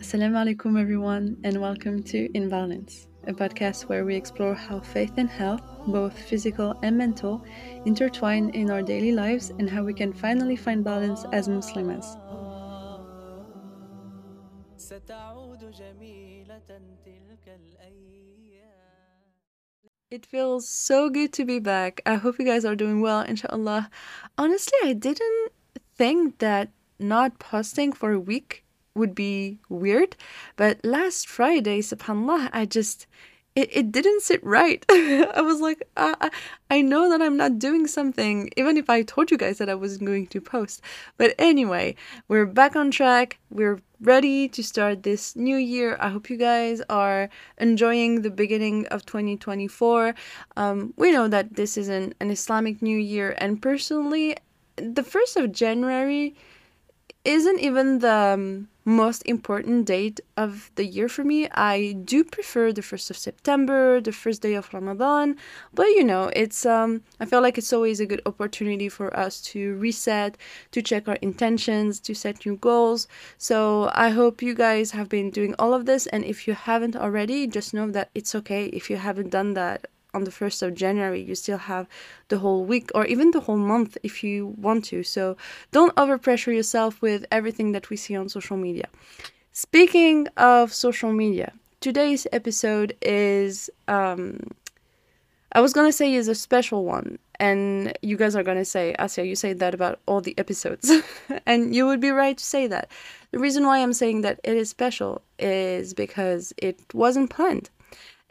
Assalamu alaikum, everyone, and welcome to In Balance, a podcast where we explore how faith and health, both physical and mental, intertwine in our daily lives and how we can finally find balance as Muslims. It feels so good to be back. I hope you guys are doing well, inshallah. Honestly, I didn't think that not posting for a week would be weird, but last Friday, subhanAllah, I just it, it didn't sit right. I was like, I, I know that I'm not doing something, even if I told you guys that I wasn't going to post. But anyway, we're back on track. We're ready to start this new year. I hope you guys are enjoying the beginning of 2024. Um, we know that this is an, an Islamic New Year, and personally, the 1st of January isn't even the um, most important date of the year for me. I do prefer the 1st of September, the first day of Ramadan, but you know, it's um I feel like it's always a good opportunity for us to reset, to check our intentions, to set new goals. So, I hope you guys have been doing all of this and if you haven't already, just know that it's okay if you haven't done that on the 1st of January, you still have the whole week or even the whole month if you want to. So don't overpressure yourself with everything that we see on social media. Speaking of social media, today's episode is, um, I was gonna say is a special one, and you guys are gonna say, Asya, you say that about all the episodes, and you would be right to say that. The reason why I'm saying that it is special is because it wasn't planned.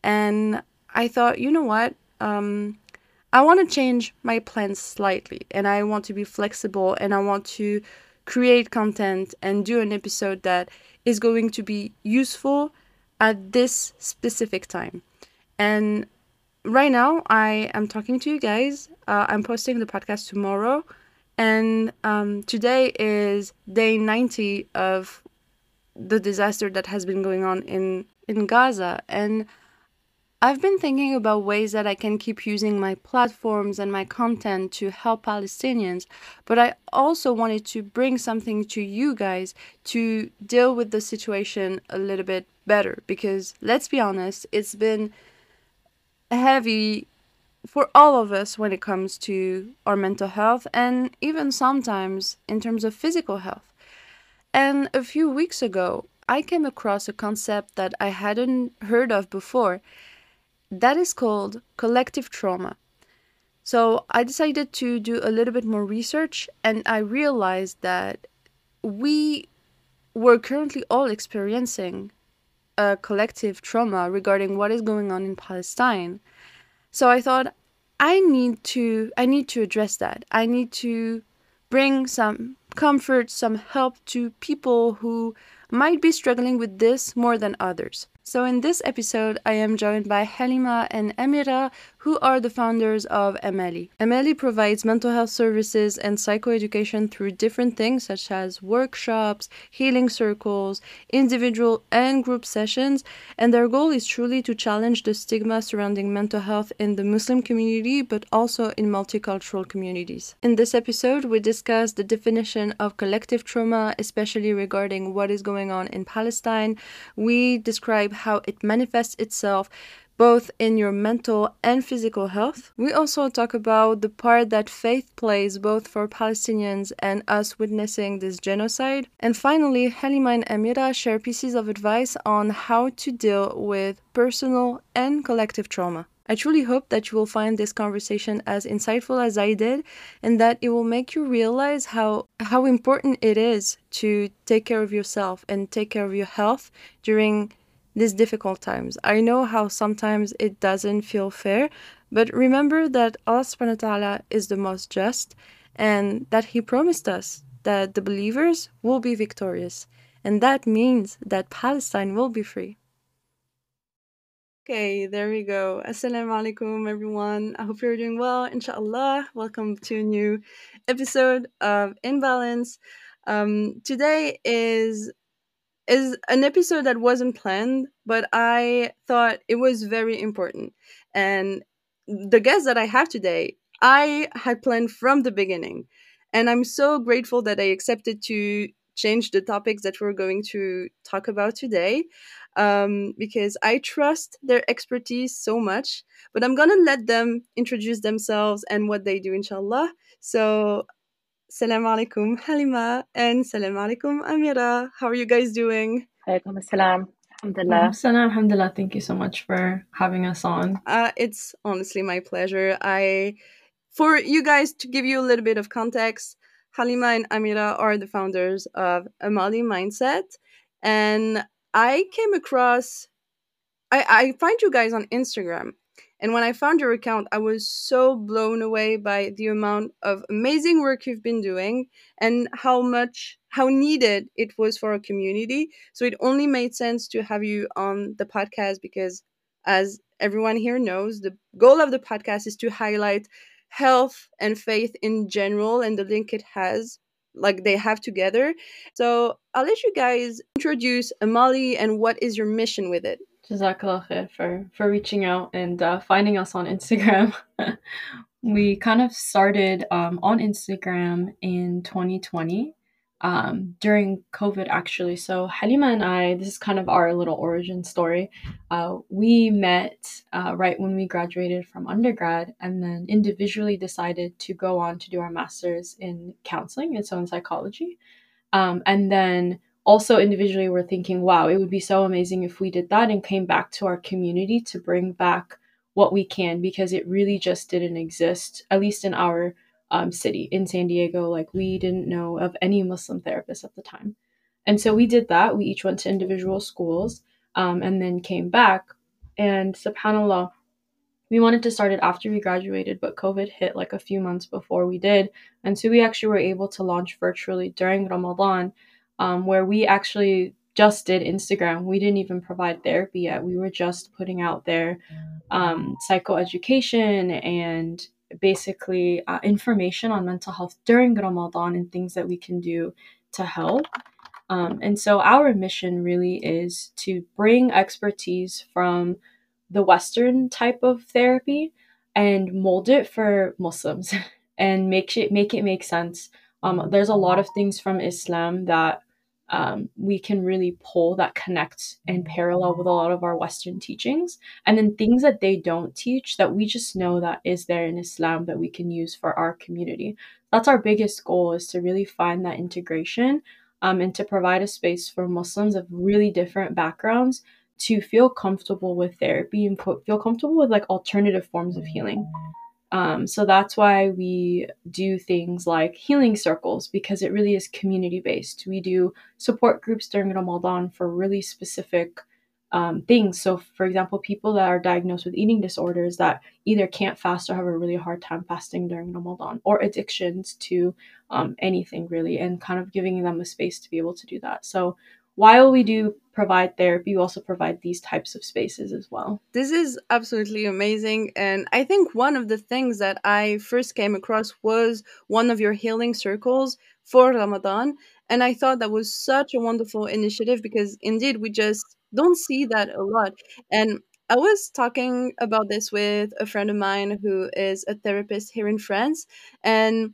And I thought, you know what? Um, I want to change my plans slightly and I want to be flexible and I want to create content and do an episode that is going to be useful at this specific time. And right now, I am talking to you guys. Uh, I'm posting the podcast tomorrow. And um, today is day 90 of the disaster that has been going on in, in Gaza. And I've been thinking about ways that I can keep using my platforms and my content to help Palestinians, but I also wanted to bring something to you guys to deal with the situation a little bit better because let's be honest, it's been heavy for all of us when it comes to our mental health and even sometimes in terms of physical health. And a few weeks ago, I came across a concept that I hadn't heard of before that is called collective trauma. So I decided to do a little bit more research and I realized that we were currently all experiencing a collective trauma regarding what is going on in Palestine. So I thought I need to I need to address that. I need to bring some comfort, some help to people who might be struggling with this more than others. So, in this episode, I am joined by Halima and Amira, who are the founders of Amaly. Amaly provides mental health services and psychoeducation through different things such as workshops, healing circles, individual and group sessions, and their goal is truly to challenge the stigma surrounding mental health in the Muslim community but also in multicultural communities. In this episode, we discuss the definition of collective trauma, especially regarding what is going on in Palestine. We describe how it manifests itself both in your mental and physical health. We also talk about the part that faith plays both for Palestinians and us witnessing this genocide. And finally, Halima and Amira share pieces of advice on how to deal with personal and collective trauma. I truly hope that you will find this conversation as insightful as I did and that it will make you realize how how important it is to take care of yourself and take care of your health during these difficult times. I know how sometimes it doesn't feel fair, but remember that Allah subhanahu wa ta'ala is the most just and that He promised us that the believers will be victorious. And that means that Palestine will be free. Okay, there we go. Assalamu alaikum, everyone. I hope you're doing well, inshallah. Welcome to a new episode of In Balance. Um, today is is an episode that wasn't planned, but I thought it was very important. And the guest that I have today, I had planned from the beginning. And I'm so grateful that I accepted to change the topics that we're going to talk about today um, because I trust their expertise so much. But I'm going to let them introduce themselves and what they do, inshallah. So, salam alaikum, Halima, and salam alaikum, Amira. How are you guys doing? Alaikum assalam. Alhamdulillah. Salam, alhamdulillah. Thank you so much for having us on. Uh, it's honestly my pleasure. I, for you guys to give you a little bit of context, Halima and Amira are the founders of Amaly Mindset, and I came across. I, I find you guys on Instagram, and when I found your account, I was so blown away by the amount of amazing work you've been doing and how much how needed it was for our community. So it only made sense to have you on the podcast because as everyone here knows, the goal of the podcast is to highlight health and faith in general and the link it has like they have together. So I'll let you guys introduce Amaly and what is your mission with it. Jazakallah khair for, for reaching out and uh, finding us on Instagram. we kind of started um, on Instagram in 2020 um, during COVID, actually. So Halima and I, this is kind of our little origin story. Uh, we met uh, right when we graduated from undergrad, and then individually decided to go on to do our masters in counseling and so in psychology. Um, and then also individually, we're thinking, wow, it would be so amazing if we did that and came back to our community to bring back what we can because it really just didn't exist, at least in our um, city in San Diego. Like we didn't know of any Muslim therapists at the time. And so we did that. We each went to individual schools um, and then came back. And subhanAllah, we wanted to start it after we graduated, but COVID hit like a few months before we did. And so we actually were able to launch virtually during Ramadan, um, where we actually just did Instagram. We didn't even provide therapy yet. We were just putting out there um, psychoeducation and basically uh, information on mental health during Ramadan and things that we can do to help. Um, and so our mission really is to bring expertise from the Western type of therapy and mold it for Muslims and make it make it make sense. Um, there's a lot of things from Islam that um, we can really pull that connect and parallel with a lot of our Western teachings. And then things that they don't teach that we just know that is there in Islam that we can use for our community. That's our biggest goal is to really find that integration um, and to provide a space for Muslims of really different backgrounds to feel comfortable with therapy and feel comfortable with like alternative forms of healing. Um, so that's why we do things like healing circles because it really is community based. We do support groups during Ramadan for really specific um, things. So, for example, people that are diagnosed with eating disorders that either can't fast or have a really hard time fasting during Ramadan, or addictions to um, anything really, and kind of giving them a space to be able to do that. So, while we do provide therapy, we also provide these types of spaces as well. This is absolutely amazing. And I think one of the things that I first came across was one of your healing circles for Ramadan. And I thought that was such a wonderful initiative because indeed we just don't see that a lot. And I was talking about this with a friend of mine who is a therapist here in France. And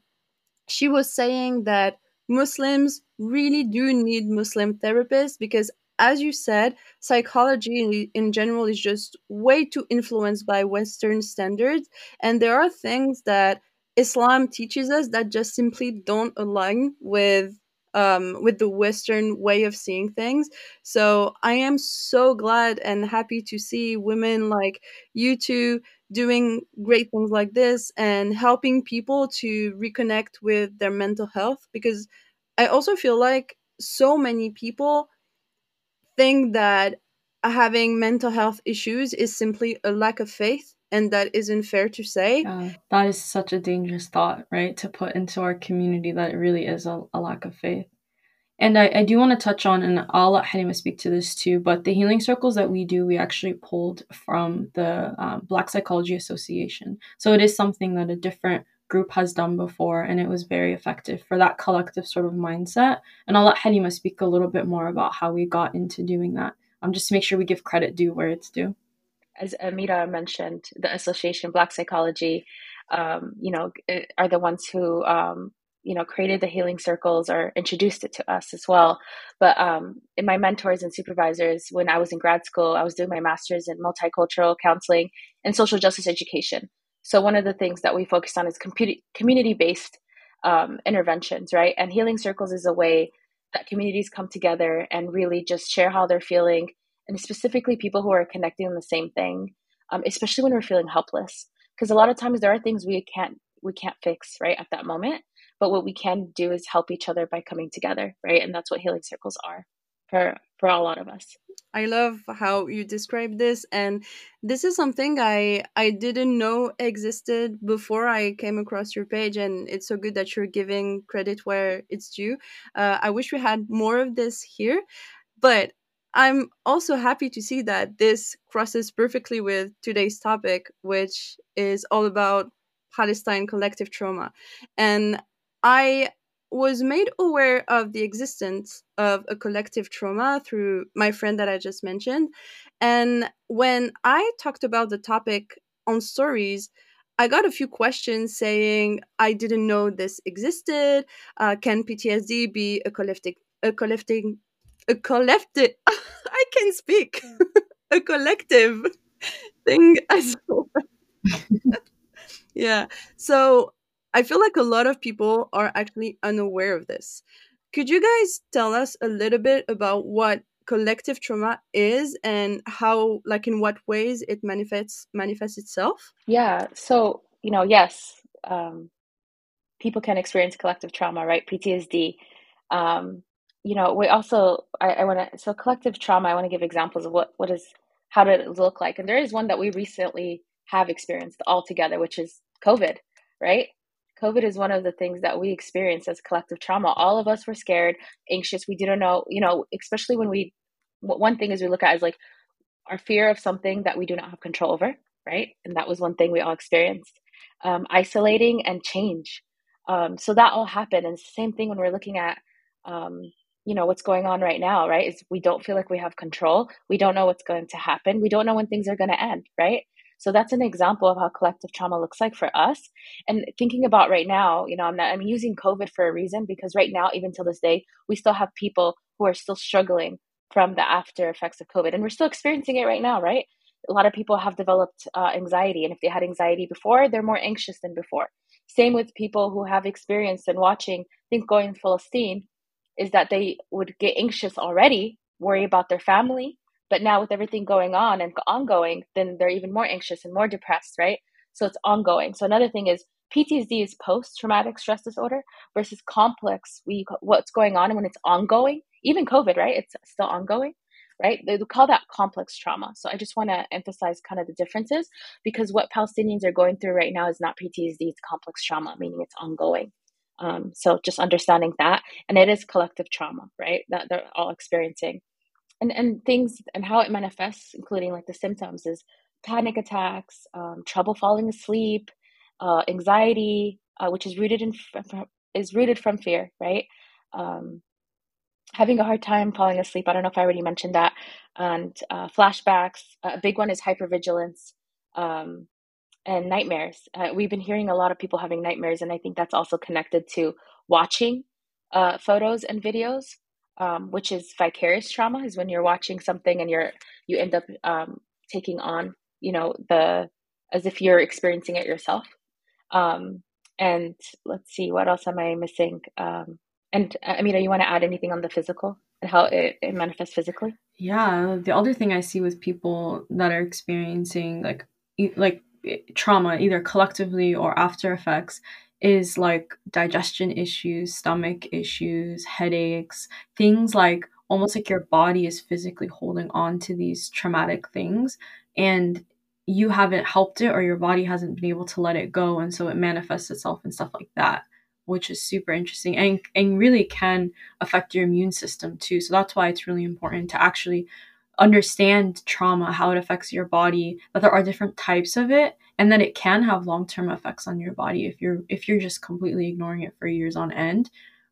she was saying that Muslims really do need Muslim therapists because, as you said, psychology in general is just way too influenced by Western standards. And there are things that Islam teaches us that just simply don't align with um, with the Western way of seeing things. So I am so glad and happy to see women like you two doing great things like this and helping people to reconnect with their mental health because I also feel like so many people think that having mental health issues is simply a lack of faith and that isn't fair to say. That is such a dangerous thought, right? To put into our community that it really is a, a lack of faith. And I, I do want to touch on, and I'll let Halima speak to this too, but the healing circles that we do, we actually pulled from the uh, Black Psychology Association. So it is something that a different group has done before, and it was very effective for that collective sort of mindset. And I'll let Halima speak a little bit more about how we got into doing that, um, just to make sure we give credit due where it's due. as Amira mentioned, the association Black Psychology, um, you know, eh, are the ones who um, you know created the healing circles or introduced it to us as well. But um, in my mentors and supervisors when i was in grad school i was doing my master's in multicultural counseling and social justice education. So one of the things that we focused on is community based um, interventions right? And healing circles is a way that communities come together and really just share how they're feeling and specifically people who are connecting on the same thing um, especially when we're feeling helpless. Because a lot of times there are things we can't we can't fix right at that moment but what we can do is help each other by coming together right? And that's what healing circles are for for a lot of us. I love how you describe this and this is something i i didn't know existed before i came across your page and it's so good that you're giving credit where it's due. Uh, i wish we had more of this here but i'm also happy to see that this crosses perfectly with today's topic which is all about Palestine collective trauma. And I was made aware of the existence of a collective trauma through my friend that I just mentioned. And when I talked about the topic on stories, I got a few questions saying I didn't know this existed. Uh, can PTSD be a collective, a collective, a collective? I can speak. a collective thing as well. yeah. So I feel like a lot of people are actually unaware of this. Could you guys tell us a little bit about what collective trauma is and how like in what ways it manifests manifests itself? Yeah. So, you know, yes, um, people can experience collective trauma, right? PTSD. Um, you know, we also I, I want to so collective trauma. I want to give examples of what what is how did it look like, and there is one that we recently have experienced all together, which is COVID, right? COVID is one of the things that we experience as collective trauma. All of us were scared, anxious. We didn't know, you know, especially when we, one thing is we look at is like our fear of something that we do not have control over, right? And that was one thing we all experienced. Um, isolating and change. Um, so that all happened. And same thing when we're looking at, um, you know, what's going on right now, right? Is we don't feel like we have control. We don't know what's going to happen. We don't know when things are going to end, right? So that's an example of how collective trauma looks like for us. And thinking about right now, you know, I'm not I'm using COVID for a reason because right now, even till this day, we still have people who are still struggling from the after effects of COVID. And we're still experiencing it right now, right? A lot of people have developed uh, anxiety. And if they had anxiety before, they're more anxious than before. Same with people who have experienced and watching Think going full steam, is that they would get anxious already, worry about their family, but now with everything going on and ongoing, then they're even more anxious and more depressed, right? So it's ongoing. So another thing is PTSD is post traumatic stress disorder versus complex. We what's going on when it's ongoing, even COVID, right? It's still ongoing, right? They call that complex trauma. So I just want to emphasize kind of the differences because what Palestinians are going through right now is not PTSD; it's complex trauma, meaning it's ongoing. Um, so just understanding that, and it is collective trauma, right? That they're all experiencing and and things and how it manifests, including like the symptoms, is panic attacks, um, trouble falling asleep, uh, anxiety, uh, which is rooted in is rooted from fear, right? Um, having a hard time falling asleep. I don't know if I already mentioned that, and uh, flashbacks. A big one is hypervigilance. Um, and nightmares. Uh, we've been hearing a lot of people having nightmares, and I think that's also connected to watching uh, photos and videos um, which is vicarious trauma, is when you're watching something and you're you end up um, taking on, you know, the as if you're experiencing it yourself. Um, and let's see, what else am I missing? Um, and I mean, you want to add anything on the physical and how it, it manifests physically? Yeah, the other thing I see with people that are experiencing like like trauma, either collectively or after effects, is like digestion issues, stomach issues, headaches, things like almost like your body is physically holding on to these traumatic things and you haven't helped it or your body hasn't been able to let it go and so it manifests itself and stuff like that which is super interesting and and really can affect your immune system too. So that's why it's really important to actually understand trauma, how it affects your body, that there are different types of it, and that it can have long-term effects on your body if you're if you're just completely ignoring it for years on end,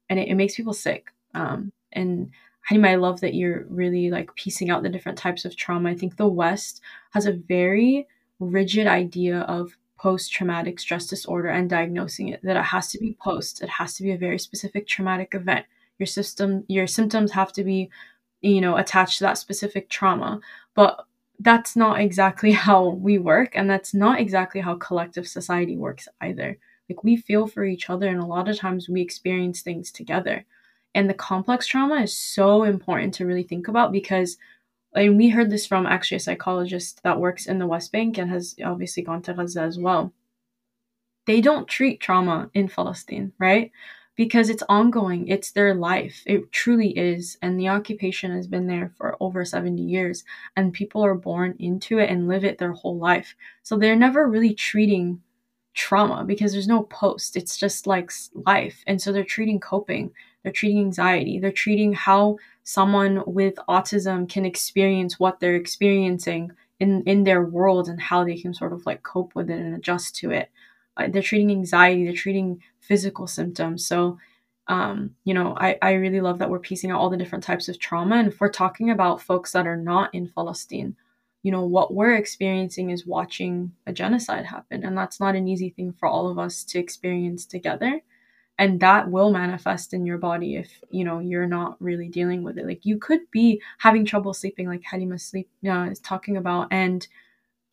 and it, it makes people sick. Um, and I love that you're really like piecing out the different types of trauma. I think the West has a very rigid idea of post traumatic stress disorder and diagnosing it that it has to be post it has to be a very specific traumatic event your system your symptoms have to be you know attached to that specific trauma but that's not exactly how we work and that's not exactly how collective society works either like we feel for each other and a lot of times we experience things together and the complex trauma is so important to really think about because and we heard this from actually a psychologist that works in the West Bank and has obviously gone to Gaza as well. They don't treat trauma in Palestine, right? Because it's ongoing, it's their life. It truly is. And the occupation has been there for over 70 years, and people are born into it and live it their whole life. So they're never really treating trauma because there's no post. It's just like life. And so they're treating coping, they're treating anxiety, they're treating how someone with autism can experience what they're experiencing in in their world and how they can sort of like cope with it and adjust to it they're treating anxiety they're treating physical symptoms. So um, you know I, I really love that we're piecing out all the different types of trauma. And if we're talking about folks that are not in palestine you know what we're experiencing is watching a genocide happen. And that's not an easy thing for all of us to experience together. And that will manifest in your body if you know you're not really dealing with it. Like you could be having trouble sleeping like halima sleep uh, is talking about and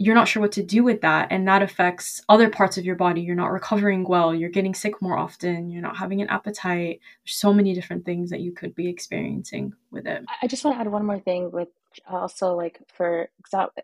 you're not sure what to do with that and that affects other parts of your body. You're not recovering well you're getting sick more often you're not having an appetite. There's so many different things that you could be experiencing with it. I just want to add one more thing with also like for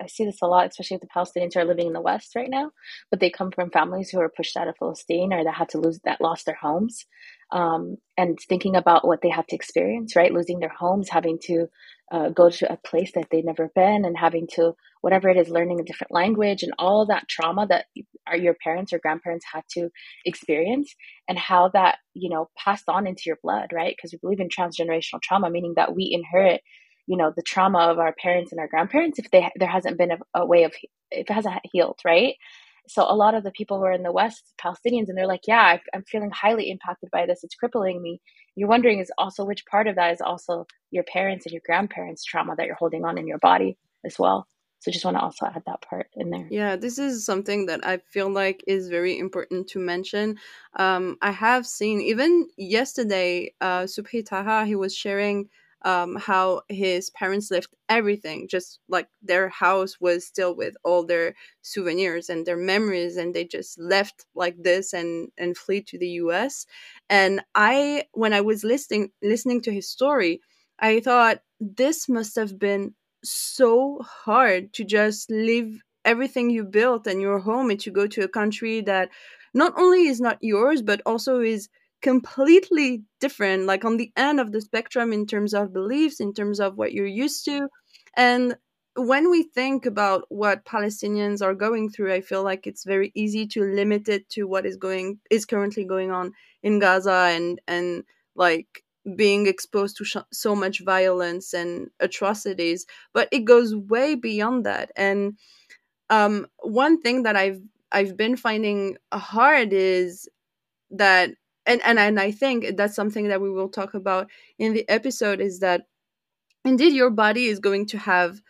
i see this a lot especially if the palestinians who are living in the west right now but they come from families who are pushed out of palestine or that had to lose that lost their homes um, and thinking about what they have to experience right? Losing their homes having to uh, go to a place that they've never been and having to whatever it is learning a different language and all that trauma that our, your parents or grandparents had to experience and how that you know passed on into your blood right? Because we believe in transgenerational trauma meaning that we inherit you know the trauma of our parents and our grandparents if they there hasn't been a, a way of if it hasn't healed right? So a lot of the people who are in the west palestinians and they're like yeah i'm feeling highly impacted by this. It's crippling me you're wondering is also which part of that is also your parents and your grandparents trauma that you're holding on in your body as well. So just want to also add that part in there. Yeah this is something that i feel like is very important to mention. Um, i have seen even yesterday uh, subhi taha he was sharing um, how his parents left everything, just like their house was still with all their souvenirs and their memories, and they just left like this and and flee to the U.S. And I, when I was listening listening to his story, I thought this must have been so hard to just leave everything you built and your home and to go to a country that not only is not yours but also is completely different like on the end of the spectrum in terms of beliefs in terms of what you're used to. And when we think about what palestinians are going through i feel like it's very easy to limit it to what is going is currently going on in gaza and and like being exposed to sh- so much violence and atrocities. But it goes way beyond that. And um, one thing that i've i've been finding hard is that and and and I think that's something that we will talk about in the episode is that indeed your body is going to have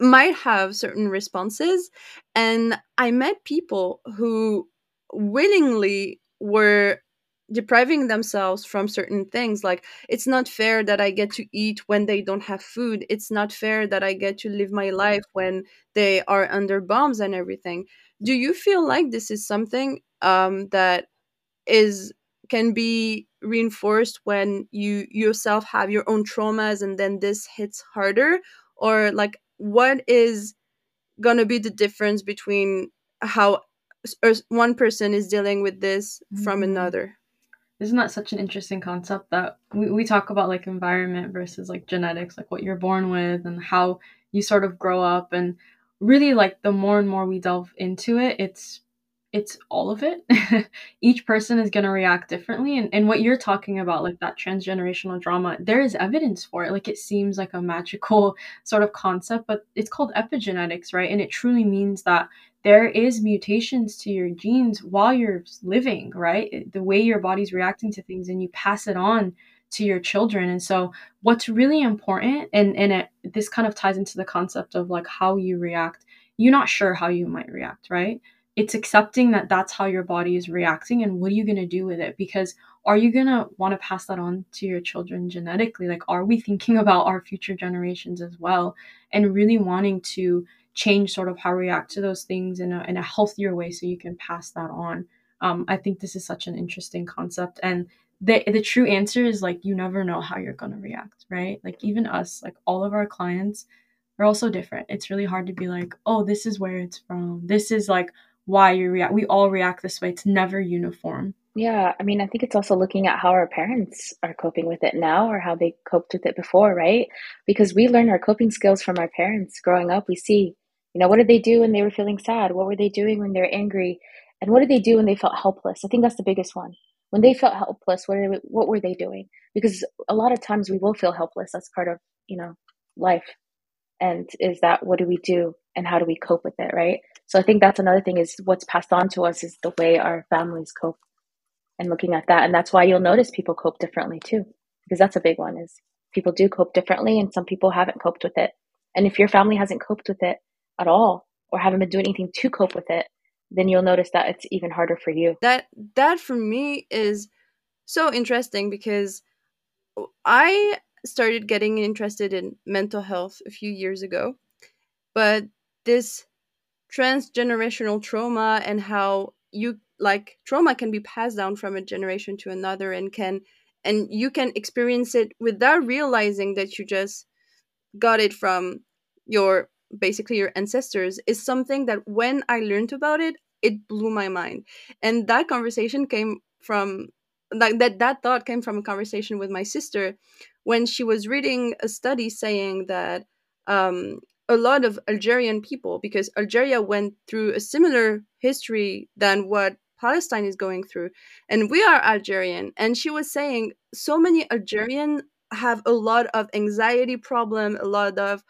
might have certain responses. And I met people who willingly were depriving themselves from certain things. Like it's not fair that i get to eat when they don't have food. It's not fair that i get to live my life when they are under bombs and everything. Do you feel like this is something um, that is can be reinforced when you yourself have your own traumas and then this hits harder? Or like what is going to be the difference between how one person is dealing with this from mm-hmm. another? Isn't that such an interesting concept that we, we talk about like environment versus like genetics like what you're born with and how you sort of grow up? And really like the more and more we delve into it it's it's all of it. Each person is going to react differently. And, and what you're talking about, like that transgenerational trauma, there is evidence for it. Like it seems like a magical sort of concept, but it's called epigenetics, right? And it truly means that there is mutations to your genes while you're living, right? The way your body's reacting to things and you pass it on to your children and so what's really important and and it, this kind of ties into the concept of like how you react you're not sure how you might react right it's accepting that that's how your body is reacting and what are you going to do with it? Because are you going to want to pass that on to your children genetically? Like are we thinking about our future generations as well? And really wanting to change sort of how we react to those things in a, in a healthier way so you can pass that on. Um, i think this is such an interesting concept and the, the true answer is like you never know how you're going to react right? Like even us like all of our clients are also different. It's really hard to be like oh this is where it's from. This is like why you react we all react this way. It's never uniform. Yeah i mean i think it's also looking at how our parents are coping with it now or how they coped with it before right? Because we learn our coping skills from our parents growing up. We see you know what did they do when they were feeling sad? What were they doing when they were angry? And what did they do when they felt helpless? I think that's the biggest one. When they felt helpless what, what were they doing? Because a lot of times we will feel helpless that's part of you know life. And is that what do we do? And how do we cope with it right so i think that's another thing is what's passed on to us is the way our families cope and looking at that. And that's why you'll notice people cope differently too because that's a big one is people do cope differently and some people haven't coped with it. And if your family hasn't coped with it at all or haven't been doing anything to cope with it then you'll notice that it's even harder for you. That that for me is so interesting because i started getting interested in mental health a few years ago but this transgenerational trauma and how you like trauma can be passed down from a generation to another and can and you can experience it without realizing that you just got it from your basically your ancestors is something that when I learned about it, it blew my mind. And that conversation came from like that that thought came from a conversation with my sister when she was reading a study saying that um, a lot of Algerian people, because Algeria went through a similar history than what Palestine is going through, and we are Algerian. And she was saying so many Algerian have a lot of anxiety problem, a lot of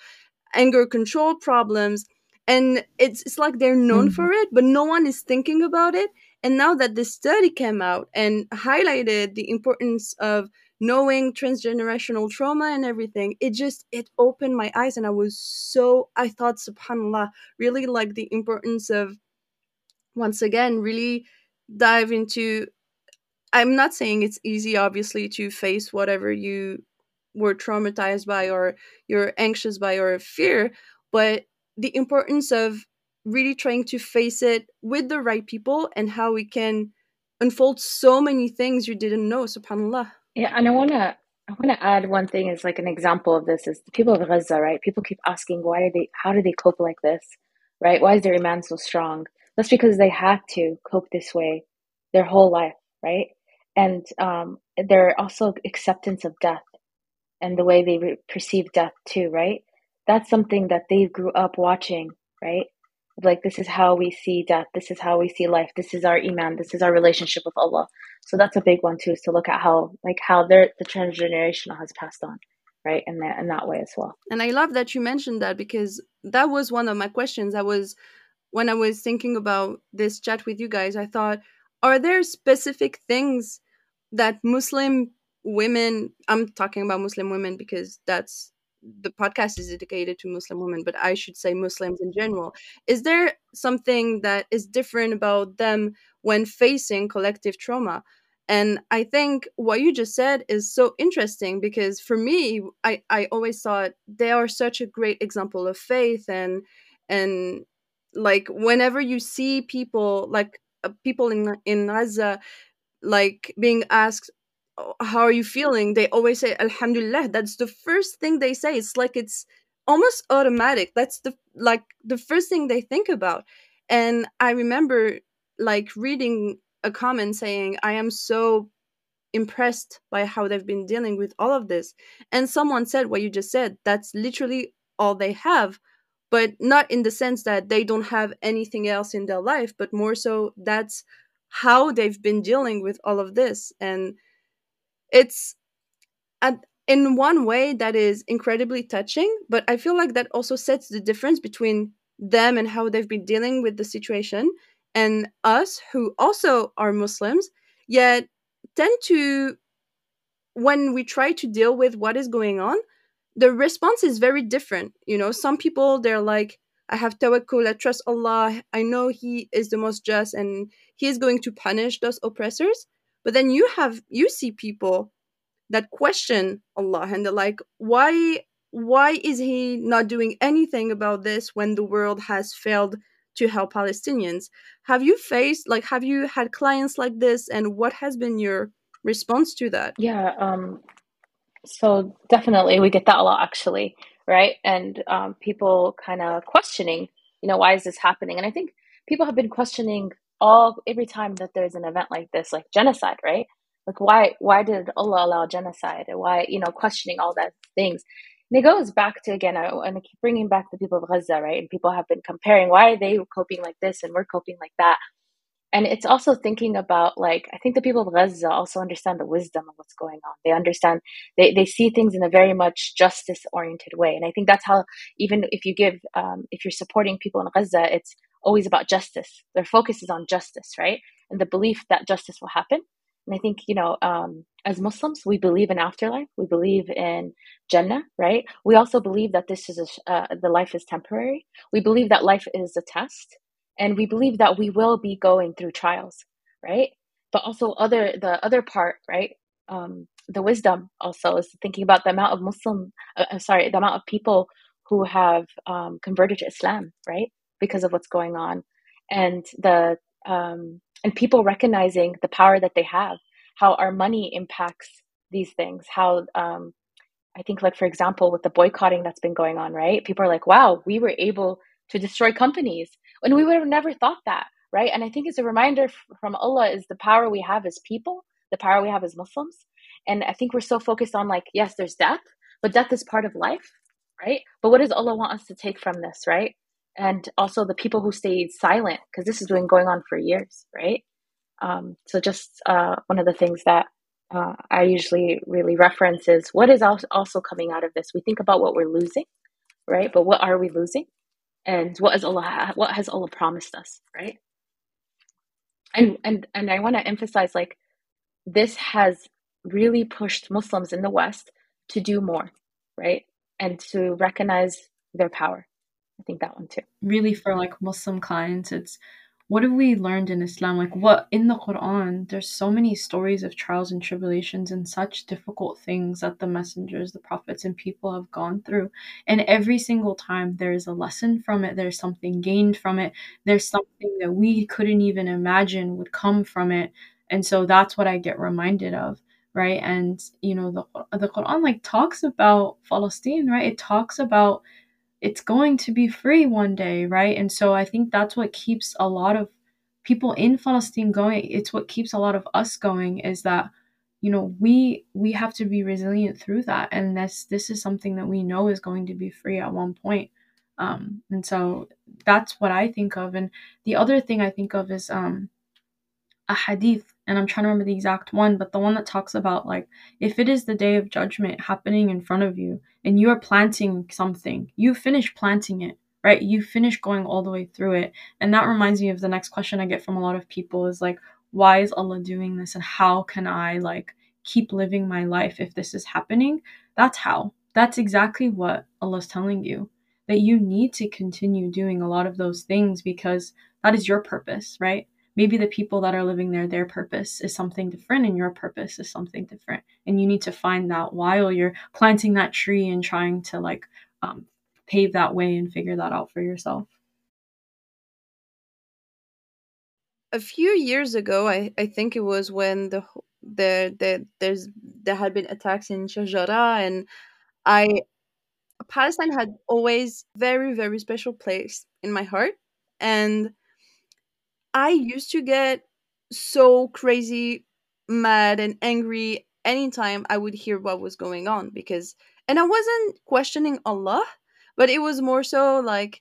anger control problems and it's it's like they're known mm-hmm. for it but no one is thinking about it and now that this study came out and highlighted the importance of knowing transgenerational trauma and everything it just it opened my eyes and i was so i thought subhanallah really like the importance of once again really dive into i'm not saying it's easy obviously to face whatever you were traumatized by or you're anxious by or fear but the importance of really trying to face it with the right people and how we can unfold so many things you didn't know subhanallah yeah and i want to i want to add one thing as like an example of this is the people of gaza right? People keep asking why do they how do they cope like this? Right? Why is their iman so strong? That's because they had to cope this way their whole life right? And um, their also acceptance of death and the way they re- perceive death too right? That's something that they grew up watching, right? Like this is how we see death, this is how we see life, this is our iman, this is our relationship with Allah. So that's a big one too, is to look at how like how their the transgenerational has passed on, right? In that in that way as well. And I love that you mentioned that because that was one of my questions. I was when I was thinking about this chat with you guys, I thought, are there specific things that Muslim women I'm talking about Muslim women because that's the podcast is dedicated to Muslim women, but I should say Muslims in general. Is there something that is different about them when facing collective trauma? And I think what you just said is so interesting because for me, I, I always thought they are such a great example of faith and and like whenever you see people like uh, people in in Gaza like being asked how are you feeling? they always say alhamdulillah. That's the first thing they say. It's like it's almost automatic. That's the like the first thing they think about. And i remember like reading a comment saying i am so impressed by how they've been dealing with all of this and someone said what you just said that's literally all they have but not in the sense that they don't have anything else in their life but more so that's how they've been dealing with all of this and it's at, in one way that is incredibly touching but i feel like that also sets the difference between them and how they've been dealing with the situation and us who also are muslims yet tend to when we try to deal with what is going on, the response is very different. You know, some people they're like, I have tawakkul, I trust Allah, I know He is the most just and He is going to punish those oppressors. But then you have you see people that question Allah and they're like, why why is he not doing anything about this when the world has failed to help Palestinians? Have you faced like have you had clients like this and what has been your response to that? Yeah, um so definitely we get that a lot actually, right? And um, people kind of questioning, you know, why is this happening? And I think people have been questioning all every time that there's an event like this, like genocide, right? Like why why did Allah allow genocide? And why you know questioning all that things. And it goes back to again, I, and I keep bringing back the people of Gaza, right? And people have been comparing why are they coping like this and we're coping like that. And it's also thinking about like I think the people of Gaza also understand the wisdom of what's going on. They understand they they see things in a very much justice oriented way. And I think that's how even if you give um, if you're supporting people in Gaza, it's always about justice. Their focus is on justice, right? And the belief that justice will happen. And I think, you know, um, as Muslims, we believe in afterlife. We believe in Jannah, right? We also believe that this is a, uh, the life is temporary. We believe that life is a test, and we believe that we will be going through trials, right? But also other the other part, right? Um, the wisdom also is thinking about the amount of Muslim, uh, uh sorry, the amount of people who have um, converted to Islam, right? Because of what's going on, and the um, and people recognizing the power that they have, how our money impacts these things, how um, I think, like for example, with the boycotting that's been going on, right? People are like, "Wow, we were able to destroy companies," and we would have never thought that, right? And I think it's a reminder from Allah is the power we have as people, the power we have as Muslims, and I think we're so focused on like, yes, there's death, but death is part of life, right? But what does Allah want us to take from this, right? And also the people who stayed silent because this has been going on for years, right? Um, so just uh, one of the things that uh, I usually really reference is what is also coming out of this. We think about what we're losing, right? But what are we losing? And what is Allah? What has Allah promised us, right? And and and I want to emphasize like this has really pushed Muslims in the West to do more, right? And to recognize their power. I think that one too. Really, for like Muslim clients, it's what have we learned in Islam? Like, what in the Quran, there's so many stories of trials and tribulations and such difficult things that the messengers, the prophets, and people have gone through. And every single time there is a lesson from it, there's something gained from it, there's something that we couldn't even imagine would come from it. And so that's what I get reminded of right and you know the the Quran like talks about Palestine right it talks about it's going to be free one day, right? And so I think that's what keeps a lot of people in Palestine going. It's what keeps a lot of us going is that you know we we have to be resilient through that and this this is something that we know is going to be free at one point um and so that's what i think of and the other thing i think of is um a hadith and I'm trying to remember the exact one, but the one that talks about like if it is the day of judgment happening in front of you and you are planting something, you finish planting it, right? You finish going all the way through it. And that reminds me of the next question I get from a lot of people is like, why is Allah doing this and how can I like keep living my life if this is happening? That's how. That's exactly what Allah's telling you. That you need to continue doing a lot of those things because that is your purpose, right? Maybe the people that are living there their purpose is something different and your purpose is something different. And you need to find that while you're planting that tree and trying to like um, pave that way and figure that out for yourself. A few years ago i, I think it was when the the, the there's there had been attacks in Sheikh Jarrah and I Palestine had always very very special place in my heart. And I used to get so crazy mad and angry anytime I would hear what was going on because and I wasn't questioning Allah, but it was more so like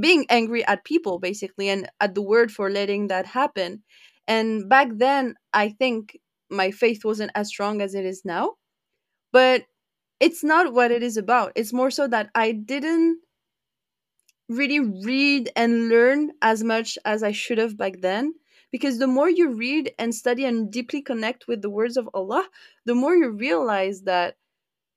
being angry at people basically and at the word for letting that happen. And back then I think my faith wasn't as strong as it is now. But it's not what it is about. It's more so that I didn't really read and learn as much as I should have back then. Because the more you read and study and deeply connect with the words of Allah, the more you realize that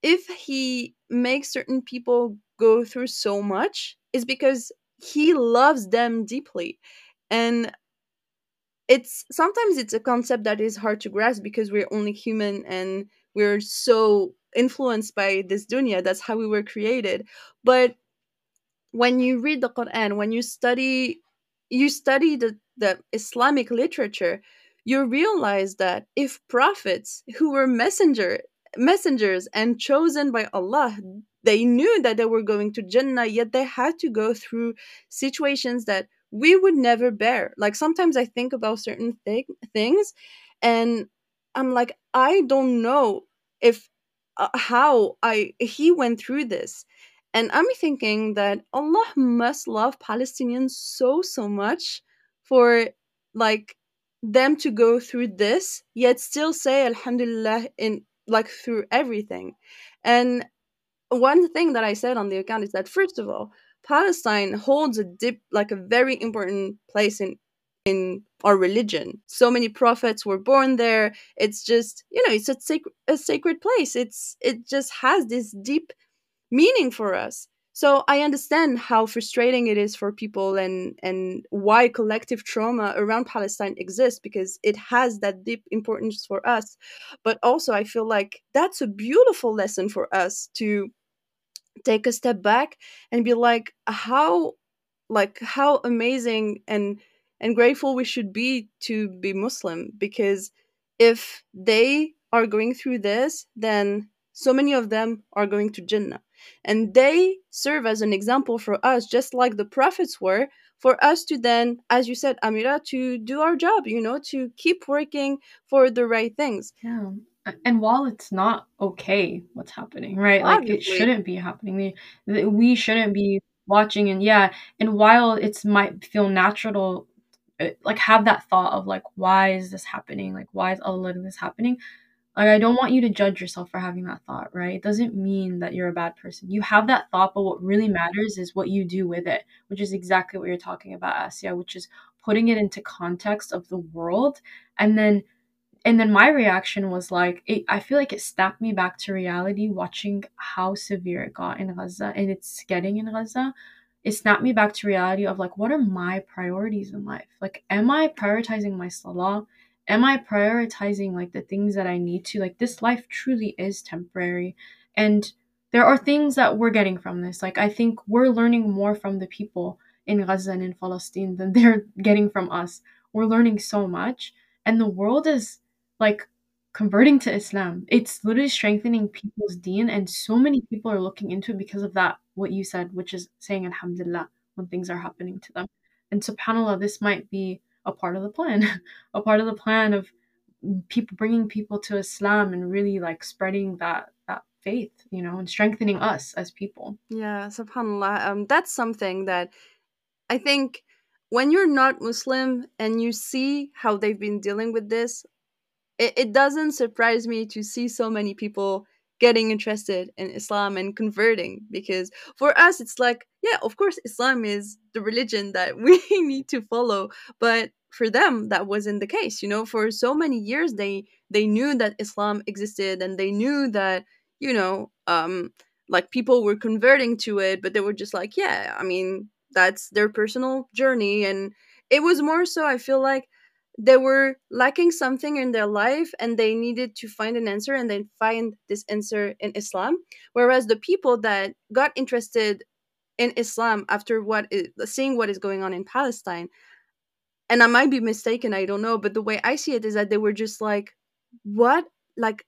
if He makes certain people go through so much, is because He loves them deeply. And it's sometimes it's a concept that is hard to grasp because we're only human and we're so influenced by this dunya. That's how we were created. But when you read the quran when you study you study the, the islamic literature you realize that if prophets who were messenger messengers and chosen by allah they knew that they were going to jannah yet they had to go through situations that we would never bear. Like sometimes I think about certain th- things and I'm like I don't know if uh, how I he went through this. And I'm thinking that Allah must love Palestinians so so much for like them to go through this yet still say alhamdulillah in like through everything. And one thing that I said on the account is that first of all, Palestine holds a deep, like a very important place in in our religion. So many prophets were born there. It's just you know it's a sacred a sacred place. It's it just has this deep meaning for us. So I understand how frustrating it is for people and and why collective trauma around Palestine exists because it has that deep importance for us. But also I feel like that's a beautiful lesson for us to take a step back and be like how like how amazing and and grateful we should be to be muslim because if they are going through this then so many of them are going to jannah and they serve as an example for us just like the prophets were for us to then as you said amira to do our job you know to keep working for the right things. Yeah. And while it's not okay what's happening right? Like it shouldn't be happening. We, we shouldn't be watching and yeah. And while it's might feel natural uh, like have that thought of like why is this happening? Like why is allah letting this happening like i don't want you to judge yourself for having that thought right? It doesn't mean that you're a bad person. You have that thought but what really matters is what you do with it which is exactly what you're talking about Asya which is putting it into context of the world. And then and then my reaction was like it, i feel like it snapped me back to reality watching how severe it got in gaza and it's getting in gaza. It snapped me back to reality of like what are my priorities in life? Like am i prioritizing my salah am i prioritizing like the things that i need to like this life truly is temporary and there are things that we're getting from this like i think we're learning more from the people in gaza and in palestine than they're getting from us we're learning so much and the world is like converting to Islam. It's literally strengthening people's deen, and so many people are looking into it because of that. What you said, which is saying Alhamdulillah when things are happening to them. And subhanallah, this might be a part of the plan, a part of the plan of people bringing people to Islam and really like spreading that that faith, you know, and strengthening us as people. Yeah, subhanallah. Um, that's something that I think when you're not Muslim and you see how they've been dealing with this, it, it doesn't surprise me to see so many people getting interested in Islam and converting because for us it's like yeah of course Islam is the religion that we need to follow but for them that wasn't the case you know for so many years they they knew that Islam existed and they knew that you know um like people were converting to it but they were just like yeah I mean that's their personal journey and it was more so I feel like they were lacking something in their life and they needed to find an answer and then find this answer in Islam. Whereas the people that got interested in Islam after what is seeing what is going on in Palestine, and I might be mistaken, I don't know, but the way I see it is that they were just like, what, like,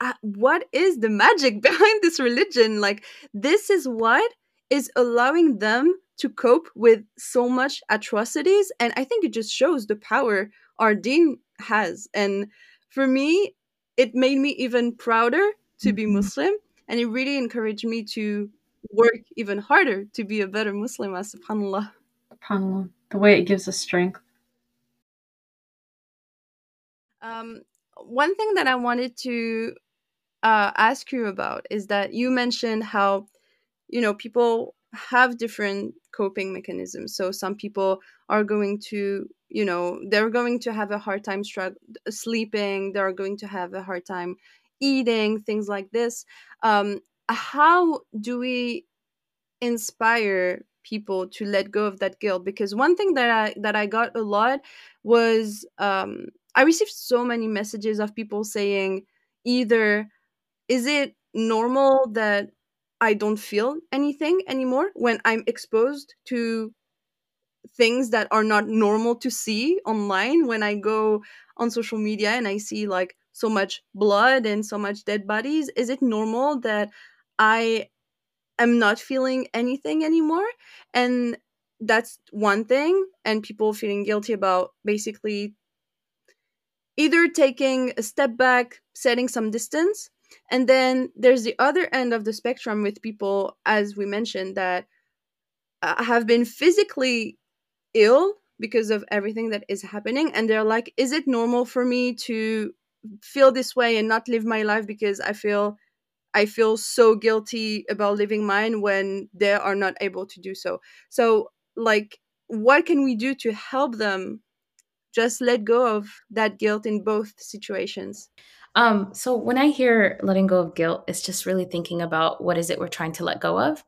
uh, what is the magic behind this religion? Like, this is what is allowing them to cope with so much atrocities and i think it just shows the power our deen has and for me it made me even prouder to mm-hmm. be muslim and it really encouraged me to work even harder to be a better muslim subhanallah. Subhanallah. The way it gives us strength. Um, one thing that i wanted to uh, ask you about is that you mentioned how you know people have different coping mechanisms. So some people are going to you know they're going to have a hard time strugg- sleeping they're going to have a hard time eating things like this. Um, how do we inspire people to let go of that guilt because one thing that i that i got a lot was um, i received so many messages of people saying either is it normal that i don't feel anything anymore when i'm exposed to things that are not normal to see online when I go on social media and I see like so much blood and so much dead bodies? Is it normal that I am not feeling anything anymore? And that's one thing. And people feeling guilty about basically either taking a step back, setting some distance. And then there's the other end of the spectrum with people, as we mentioned, that uh, have been physically ill because of everything that is happening and they're like is it normal for me to feel this way and not live my life because i feel i feel so guilty about living mine when they are not able to do so. So like what can we do to help them just let go of that guilt in both situations? Um, so when I hear letting go of guilt, it's just really thinking about what is it we're trying to let go of,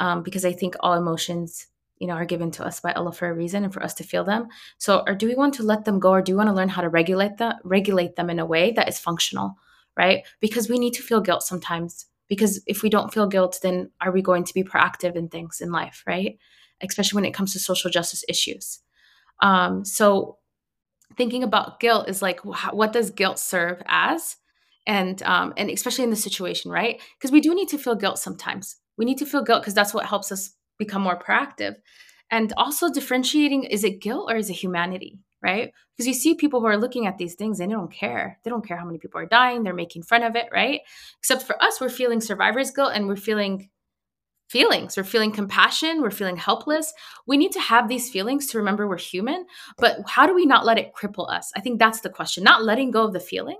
um, because I think all emotions you know are given to us by Allah for a reason and for us to feel them. So, or do we want to let them go, or do we want to learn how to regulate that, regulate them in a way that is functional, right? Because we need to feel guilt sometimes. Because if we don't feel guilt, then are we going to be proactive in things in life, right? Especially when it comes to social justice issues. Um, so, thinking about guilt is like, what does guilt serve as? And um, and especially in the situation, right? Because we do need to feel guilt sometimes. We need to feel guilt because that's what helps us become more proactive and also differentiating is it guilt or is it humanity right? Because you see people who are looking at these things and they don't care. They don't care how many people are dying. They're making fun of it right? Except for us we're feeling survivor's guilt and we're feeling feelings. We're feeling compassion. We're feeling helpless. We need to have these feelings to remember we're human. But how do we not let it cripple us? I think that's the question. Not letting go of the feeling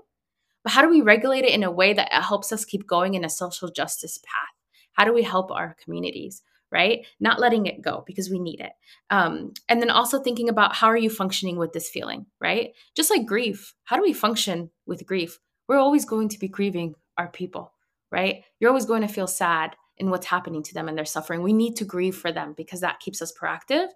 but how do we regulate it in a way that helps us keep going in a social justice path? How do we help our communities right? Not letting it go because we need it. Um, and then also thinking about how are you functioning with this feeling, right? Just like grief, how do we function with grief? We're always going to be grieving our people, right? You're always going to feel sad in what's happening to them and their suffering. We need to grieve for them because that keeps us proactive.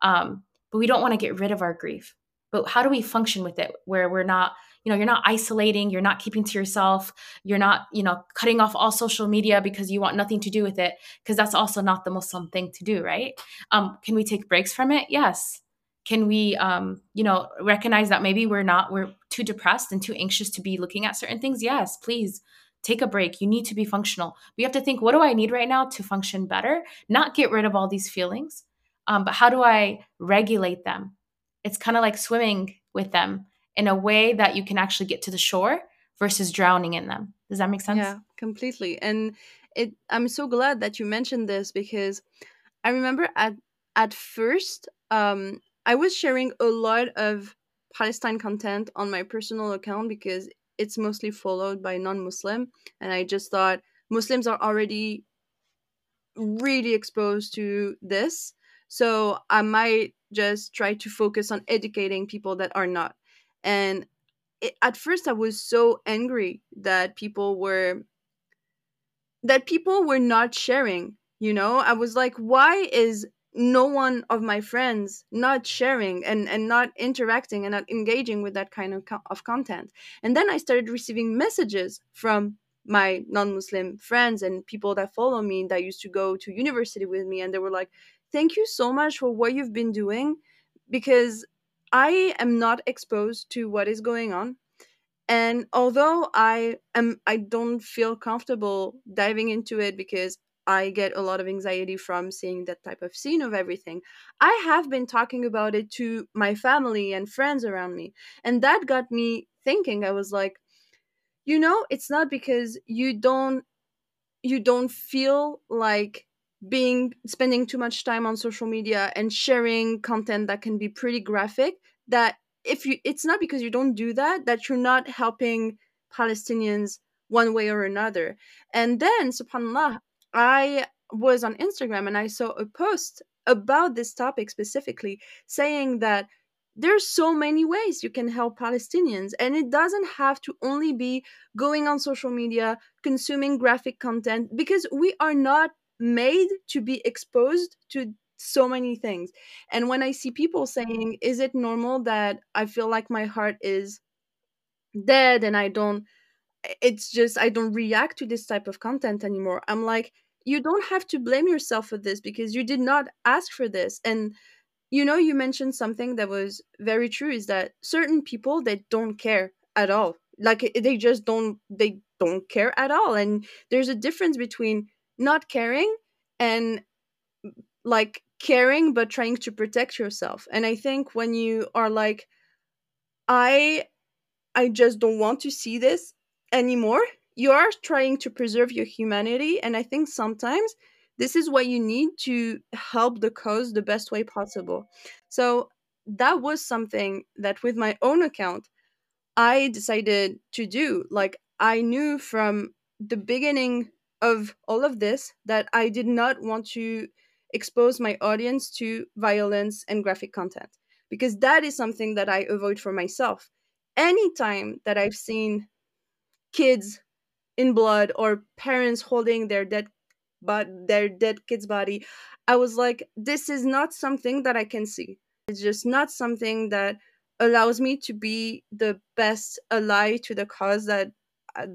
Um, but we don't want to get rid of our grief. But how do we function with it where we're not you know you're not isolating you're not keeping to yourself you're not you know cutting off all social media because you want nothing to do with it because that's also not the muslim thing to do right? Um, can we take breaks from it? Yes. Can we um, you know recognize that maybe we're not we're too depressed and too anxious to be looking at certain things? Yes please. Take a break. You need to be functional. We have to think what do i need right now to function better? Not get rid of all these feelings um, but how do i regulate them? It's kind of like swimming with them in a way that you can actually get to the shore versus drowning in them. Does that make sense? Yeah, completely. And it I'm so glad that you mentioned this because I remember at at first um I was sharing a lot of Palestine content on my personal account because it's mostly followed by non-Muslim and I just thought Muslims are already really exposed to this. So I might just try to focus on educating people that are not and it, at first i was so angry that people were that people were not sharing you know? I was like why is no one of my friends not sharing and and not interacting and not engaging with that kind of, co- of content? And then i started receiving messages from my non-muslim friends and people that follow me that used to go to university with me and they were like thank you so much for what you've been doing because I am not exposed to what is going on. And although I am I don't feel comfortable diving into it because I get a lot of anxiety from seeing that type of scene of everything. I have been talking about it to my family and friends around me. And that got me thinking. I was like, you know, it's not because you don't you don't feel like being spending too much time on social media and sharing content that can be pretty graphic that if you it's not because you don't do that that you're not helping palestinians one way or another. And then subhanallah i was on instagram and i saw a post about this topic specifically saying that there's so many ways you can help Palestinians and it doesn't have to only be going on social media consuming graphic content because we are not made to be exposed to so many things. And when i see people saying is it normal that i feel like my heart is dead and i don't it's just i don't react to this type of content anymore i'm like you don't have to blame yourself for this because you did not ask for this. And you know you mentioned something that was very true is that certain people that don't care at all. Like they just don't they don't care at all. And there's a difference between not caring and like caring but trying to protect yourself. And i think when you are like i i just don't want to see this anymore you are trying to preserve your humanity. And i think sometimes this is what you need to help the cause the best way possible. So that was something that with my own account i decided to do. Like i knew from the beginning of all of this that i did not want to expose my audience to violence and graphic content because that is something that i avoid for myself. Anytime that i've seen kids in blood or parents holding their dead but their dead kid's body i was like this is not something that i can see. It's just not something that allows me to be the best ally to the cause that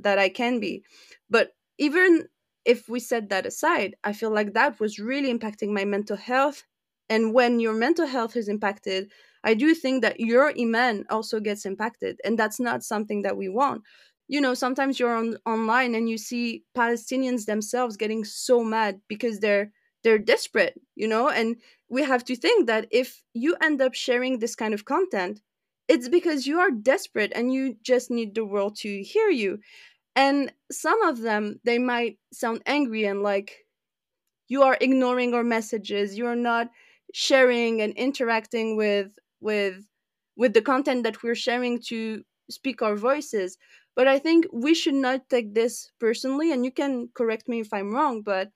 that i can be. But even if we set that aside i feel like that was really impacting my mental health. And when your mental health is impacted i do think that your iman also gets impacted and that's not something that we want. You know sometimes you're on online and you see palestinians themselves getting so mad because they're they're desperate you know? And we have to think that if you end up sharing this kind of content it's because you are desperate and you just need the world to hear you and some of them they might sound angry and like you are ignoring our messages. You're not sharing and interacting with with with the content that we're sharing to speak our voices. But I think we should not take this personally, and you can correct me if I'm wrong, but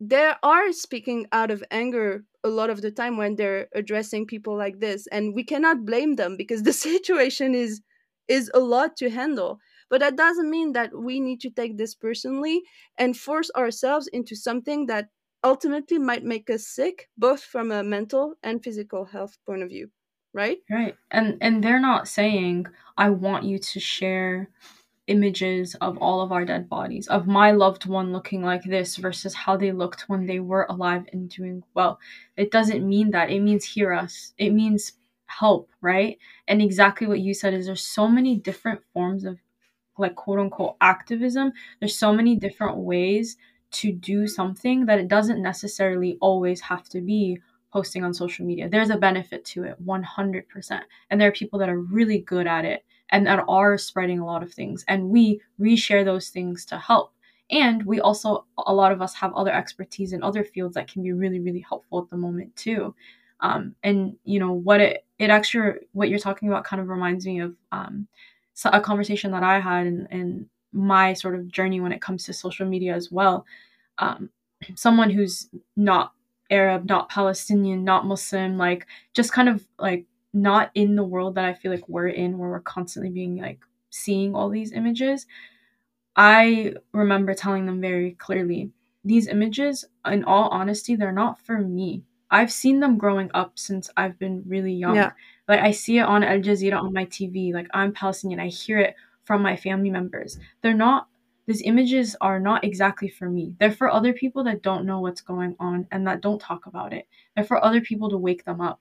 they are speaking out of anger a lot of the time when they're addressing people like this and we cannot blame them because the situation is is a lot to handle but that doesn't mean that we need to take this personally and force ourselves into something that ultimately might make us sick both from a mental and physical health point of view right? Right. And and they're not saying i want you to share images of all of our dead bodies of my loved one looking like this versus how they looked when they were alive and doing well. It doesn't mean that. It means hear us. It means help right? And exactly what you said is there's so many different forms of like quote unquote activism there's so many different ways to do something that it doesn't necessarily always have to be posting on social media. There's a benefit to it 100%. And there are people that are really good at it and that are spreading a lot of things. And we reshare those things to help. And we also, a lot of us have other expertise in other fields that can be really, really helpful at the moment too. Um, and you know what it it actually what you're talking about kind of reminds me of um, a conversation that I had in, in my sort of journey when it comes to social media as well. Um, someone who's not Arab, not Palestinian, not Muslim, like just kind of like not in the world that I feel like we're in, where we're constantly being like seeing all these images. I remember telling them very clearly these images, in all honesty, they're not for me. I've seen them growing up since I've been really young. Yeah. Like I see it on Al Jazeera on my TV. Like I'm Palestinian. I hear it from my family members. They're not these images are not exactly for me. They're for other people that don't know what's going on and that don't talk about it. They're for other people to wake them up.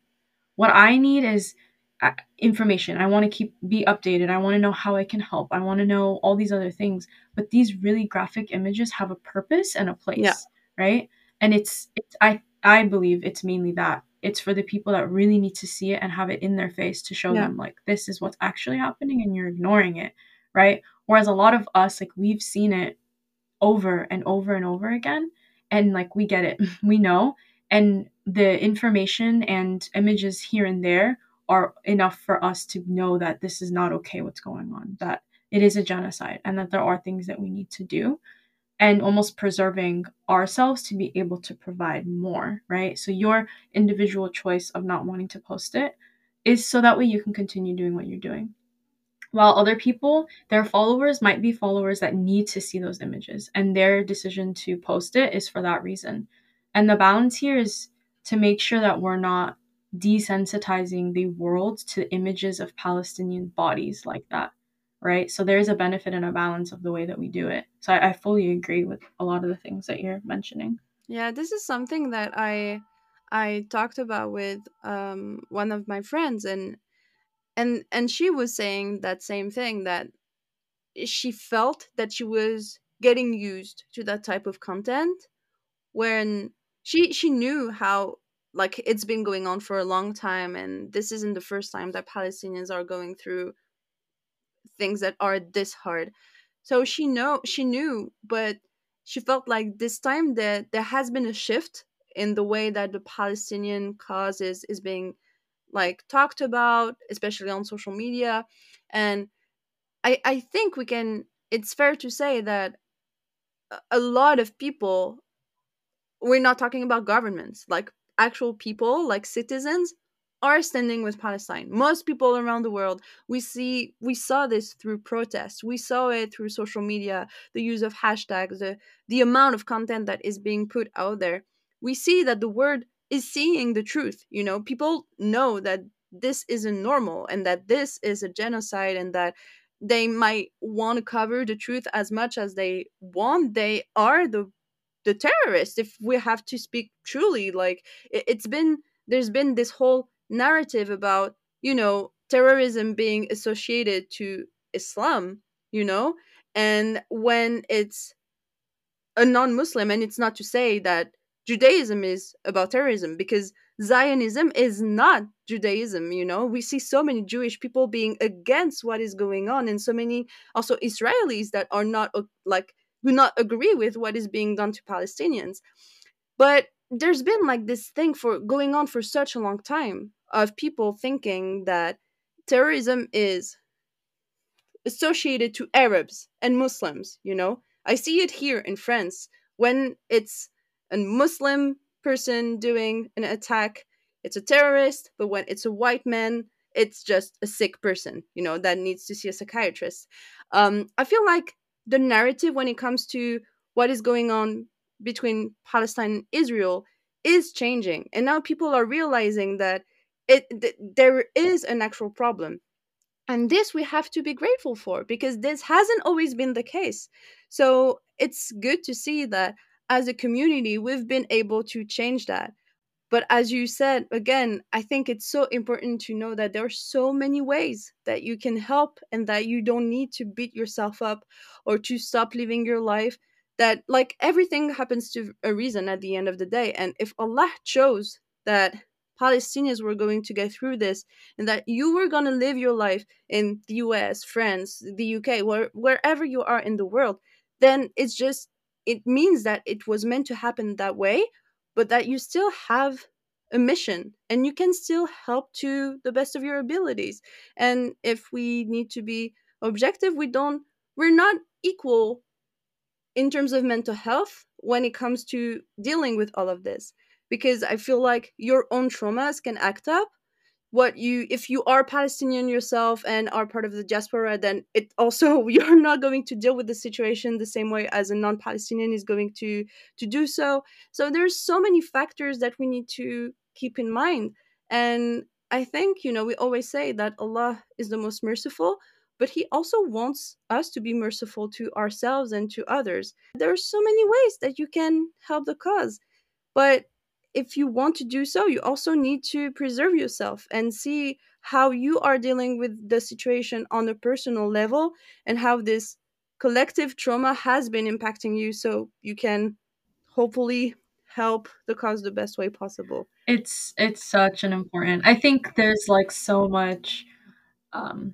What I need is uh, information. I want to keep be updated. I want to know how I can help. I want to know all these other things. But these really graphic images have a purpose and a place, yeah. right? And it's, it's I I believe it's mainly that. It's for the people that really need to see it and have it in their face to show yeah. them like this is what's actually happening and you're ignoring it, right? Whereas a lot of us, like we've seen it over and over and over again, and like we get it, we know, and the information and images here and there are enough for us to know that this is not okay what's going on, that it is a genocide, and that there are things that we need to do, and almost preserving ourselves to be able to provide more, right? So your individual choice of not wanting to post it is so that way you can continue doing what you're doing. While other people, their followers might be followers that need to see those images, and their decision to post it is for that reason. And the balance here is to make sure that we're not desensitizing the world to images of Palestinian bodies like that, right? So there's a benefit and a balance of the way that we do it. So I, I fully agree with a lot of the things that you're mentioning. Yeah, this is something that I I talked about with um, one of my friends, and and and she was saying that same thing that she felt that she was getting used to that type of content when she she knew how like it's been going on for a long time and this isn't the first time that palestinians are going through things that are this hard. So she know she knew but she felt like this time that there has been a shift in the way that the palestinian cause is, is being like talked about especially on social media. And i i think we can it's fair to say that a lot of people we're not talking about governments like actual people like citizens are standing with Palestine. Most people around the world, we see we saw this through protests. We saw it through social media, the use of hashtags, the the amount of content that is being put out there. We see that the word is seeing the truth. You know, people know that this isn't normal and that this is a genocide and that they might want to cover the truth as much as they want. They are the the terrorists if we have to speak truly like it, it's been there's been this whole narrative about you know terrorism being associated to islam you know? And when it's a non-muslim and it's not to say that judaism is about terrorism because zionism is not judaism you know? We see so many jewish people being against what is going on and so many also israelis that are not uh, like do not agree with what is being done to Palestinians. But there's been like this thing for going on for such a long time of people thinking that terrorism is associated to Arabs and Muslims, you know? I see it here in France when it's a Muslim person doing an attack, it's a terrorist, but when it's a white man, it's just a sick person, you know, that needs to see a psychiatrist. Um, I feel like the narrative when it comes to what is going on between Palestine and Israel is changing. And now people are realizing that it th- there is an actual problem. And this we have to be grateful for because this hasn't always been the case. So it's good to see that as a community we've been able to change that. But as you said, again, I think it's so important to know that there are so many ways that you can help and that you don't need to beat yourself up or to stop living your life. That, like, everything happens to a reason at the end of the day. And if Allah chose that Palestinians were going to get through this and that you were going to live your life in the US, France, the UK, where, wherever you are in the world, then it's just, it means that it was meant to happen that way but that you still have a mission and you can still help to the best of your abilities. And if we need to be objective we don't we're not equal in terms of mental health when it comes to dealing with all of this because i feel like your own traumas can act up. What you if you are palestinian yourself and are part of the diaspora then it also you're not going to deal with the situation the same way as a non-palestinian is going to to do so. So there's so many factors that we need to keep in mind. And i think you know we always say that allah is the most merciful but he also wants us to be merciful to ourselves and to others. There are so many ways that you can help the cause but if you want to do so, you also need to preserve yourself and see how you are dealing with the situation on a personal level and how this collective trauma has been impacting you so you can hopefully help the cause the best way possible. It's it's such an important. I think there's like so much um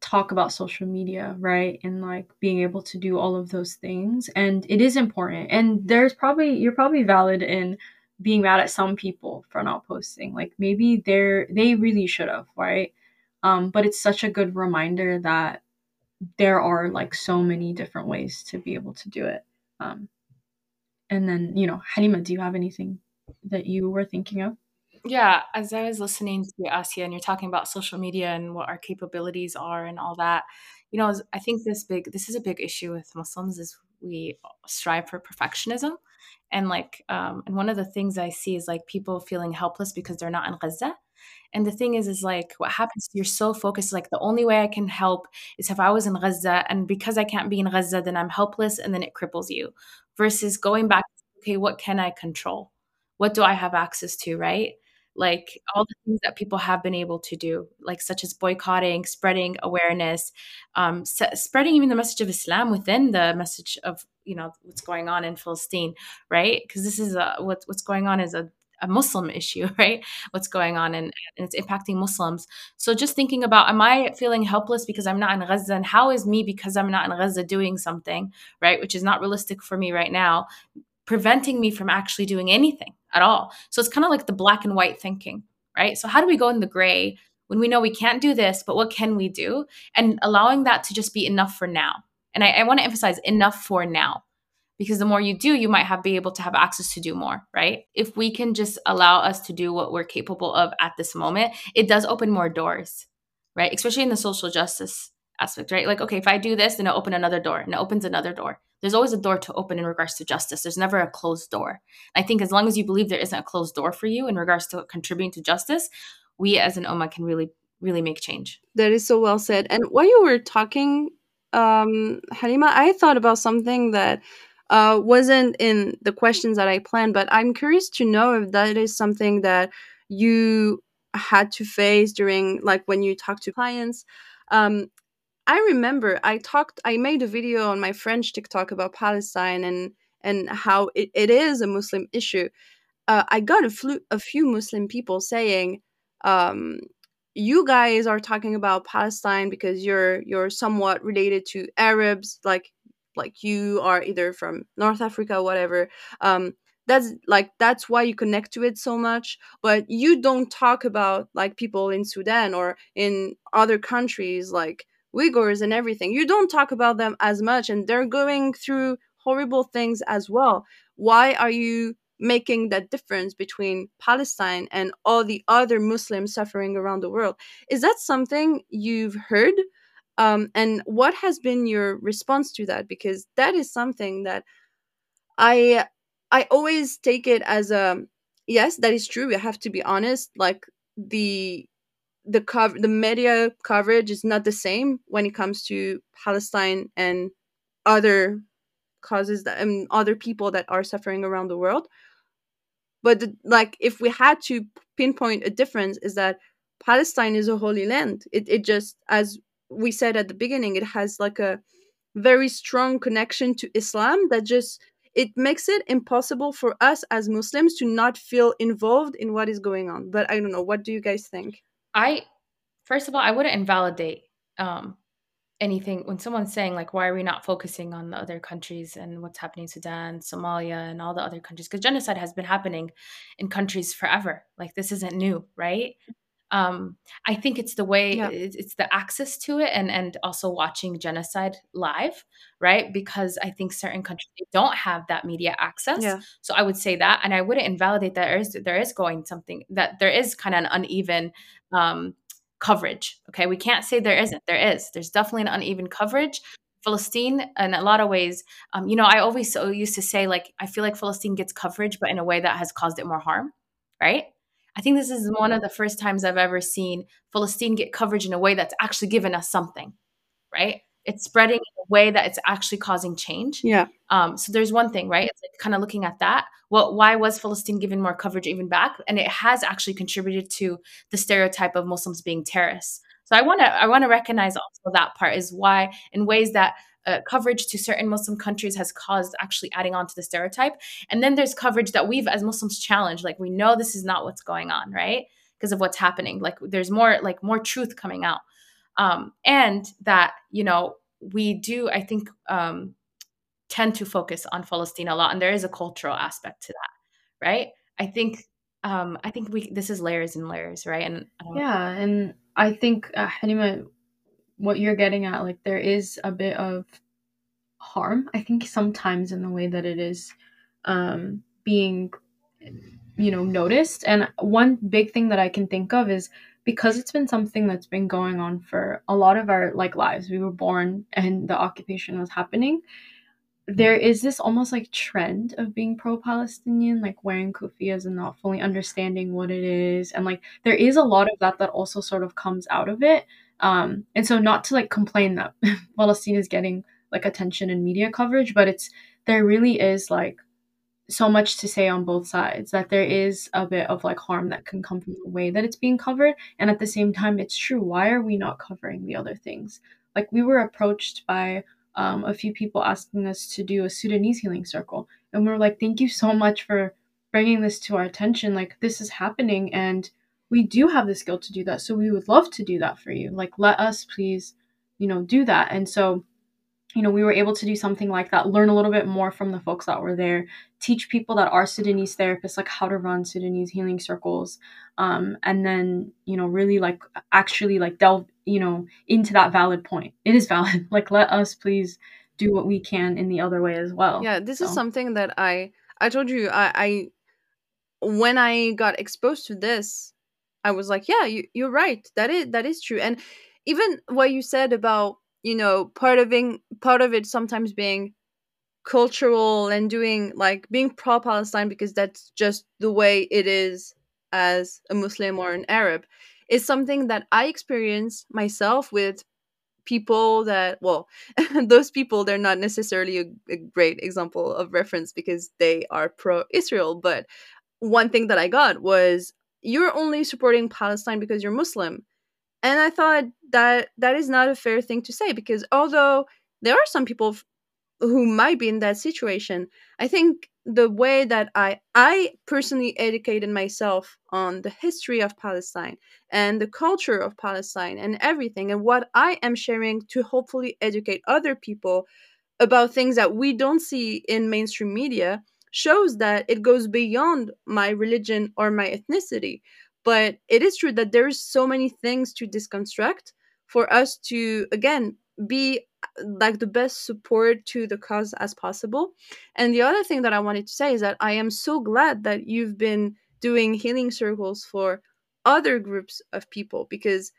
talk about social media, right? And like being able to do all of those things and it is important. And there's probably you're probably valid in being mad at some people for not posting. Like maybe they're they really should have, right? Um, but it's such a good reminder that there are like so many different ways to be able to do it. Um, and then you know, Halima, do you have anything that you were thinking of? Yeah, as I was listening to Asya, and you're talking about social media and what our capabilities are and all that, you know, I think this big this is a big issue with Muslims is we strive for perfectionism. And like, um, and one of the things I see is like people feeling helpless because they're not in Gaza. And the thing is, is like what happens, you're so focused, like the only way I can help is if I was in Gaza. And because I can't be in Gaza, then I'm helpless and then it cripples you. Versus going back, okay, what can I control? What do I have access to, right? Like all the things that people have been able to do, like such as boycotting, spreading awareness, um, spreading even the message of Islam within the message of you know what's going on in Palestine, right? Because this is a, what, what's going on is a a Muslim issue, right? What's going on and, and, it's impacting Muslims. So just thinking about, am I feeling helpless because I'm not in Gaza? And how is me, because I'm not in Gaza, doing something, right? Which is not realistic for me right now, preventing me from actually doing anything at all. So it's kind of like the black and white thinking, right? So how do we go in the gray when we know we can't do this, but what can we do? And allowing that to just be enough for now. And I, I want to emphasize enough for now because the more you do you might have be able to have access to do more right if we can just allow us to do what we're capable of at this moment it does open more doors right especially in the social justice aspect right like okay if i do this then it open another door and it opens another door there's always a door to open in regards to justice. There's never a closed door. I think as long as you believe there isn't a closed door for you in regards to contributing to justice, we as an ummah can really, really make change. That is so well said. And while you were talking, um, Halima, I thought about something that uh, wasn't in the questions that I planned, but I'm curious to know if that is something that you had to face during, like, when you talk to clients. Um, I remember I talked I made a video on my French TikTok about Palestine and and how it, it is a Muslim issue. Uh, I got a, flu- a few Muslim people saying, um, "You guys are talking about Palestine because you're you're somewhat related to Arabs, like like you are either from North Africa, whatever." Um, that's like that's why you connect to it so much but you don't talk about like people in sudan or in other countries like Uyghurs and everything. You don't talk about them as much, and they're going through horrible things as well. Why are you making that difference between Palestine and all the other Muslims suffering around the world? Is that something you've heard? Um, and what has been your response to that? Because that is something that I I always take it as a yes, that is true. We have to be honest. Like the the cover the media coverage is not the same when it comes to Palestine and other causes that and other people that are suffering around the world. But the, like if we had to pinpoint a difference is that Palestine is a holy land. It it just as we said at the beginning, it has like a very strong connection to Islam that just it makes it impossible for us as Muslims to not feel involved in what is going on. But I don't know, what do you guys think? I first of all, I wouldn't invalidate um, anything when someone's saying like, why are we not focusing on the other countries and what's happening in Sudan, Somalia, and all the other countries? Because genocide has been happening in countries forever. Like this isn't new, right? um, I think it's the way yeah. it's, it's, the access to it and and also watching genocide live, right? Because I think certain countries don't have that media access. Yeah. So I would say that, and I wouldn't invalidate that there is there is going something that there is kind of an uneven um, coverage. Okay, we can't say there isn't. There is. There's definitely an uneven coverage. Palestine, in a lot of ways, um, you know, I always so used to say like I feel like Palestine gets coverage, but in a way that has caused it more harm, right? I think this is one of the first times I've ever seen Palestine get coverage in a way that's actually given us something, right? It's spreading in a way that it's actually causing change. Yeah. Um, so there's one thing, right? It's like kind of looking at that. Well, why was Palestine given more coverage even back? And it has actually contributed to the stereotype of Muslims being terrorists. So I want to I want to recognize also that part is why in ways that uh, coverage to certain Muslim countries has caused actually adding on to the stereotype. And then there's coverage that we've as Muslims challenged, like we know this is not what's going on, right? Because of what's happening. Like there's more like more truth coming out. Um, and that, you know, we do, I think, um, tend to focus on Palestine a lot. And there is a cultural aspect to that, right? I think um, I think we this is layers and layers, right? And yeah, and I think uh, what you're getting at, like there is a bit of harm. I think sometimes in the way that it is um, being you know noticed and one big thing that i can think of is because it's been something that's been going on for a lot of our like lives. We were born and the occupation was happening. There is this almost like trend of being pro-palestinian like wearing kufias and not fully understanding what it is and like there is a lot of that that also sort of comes out of it. Um and so not to like complain that palestine is getting like attention and media coverage but it's there really is like so much to say on both sides that there is a bit of like harm that can come from the way that it's being covered and at the same time it's true why are we not covering the other things? Like we were approached by um, a few people asking us to do a sudanese healing circle and we are like thank you so much for bringing this to our attention. Like this is happening and we do have the skill to do that so we would love to do that for you. Like let us please you know do that. And so you know, we were able to do something like that, learn a little bit more from the folks that were there, teach people that are Sudanese therapists like how to run Sudanese healing circles, um, and then you know really like actually like delve you know into that valid point. It is valid. like let us please do what we can in the other way as well. Yeah, this so. is something that I I told you I, I when I got exposed to this, I was like, yeah, you, you're right. That is that is true. And even what you said about you know part of being part of it sometimes being cultural and doing like being pro Palestine because that's just the way it is as a Muslim or an Arab is something that I experience myself with people that well those people they're not necessarily a, a, great example of reference because they are pro Israel but one thing that I got was you're only supporting Palestine because you're Muslim and I thought that that is not a fair thing to say because although there are some people f- who might be in that situation, I think the way that I I personally educated myself on the history of Palestine and the culture of Palestine and everything and what I am sharing to hopefully educate other people about things that we don't see in mainstream media shows that it goes beyond my religion or my ethnicity but it is true that there's so many things to disconstruct for us to again be like the best support to the cause as possible. And the other thing that i wanted to say is that i am so glad that you've been doing healing circles for other groups of people because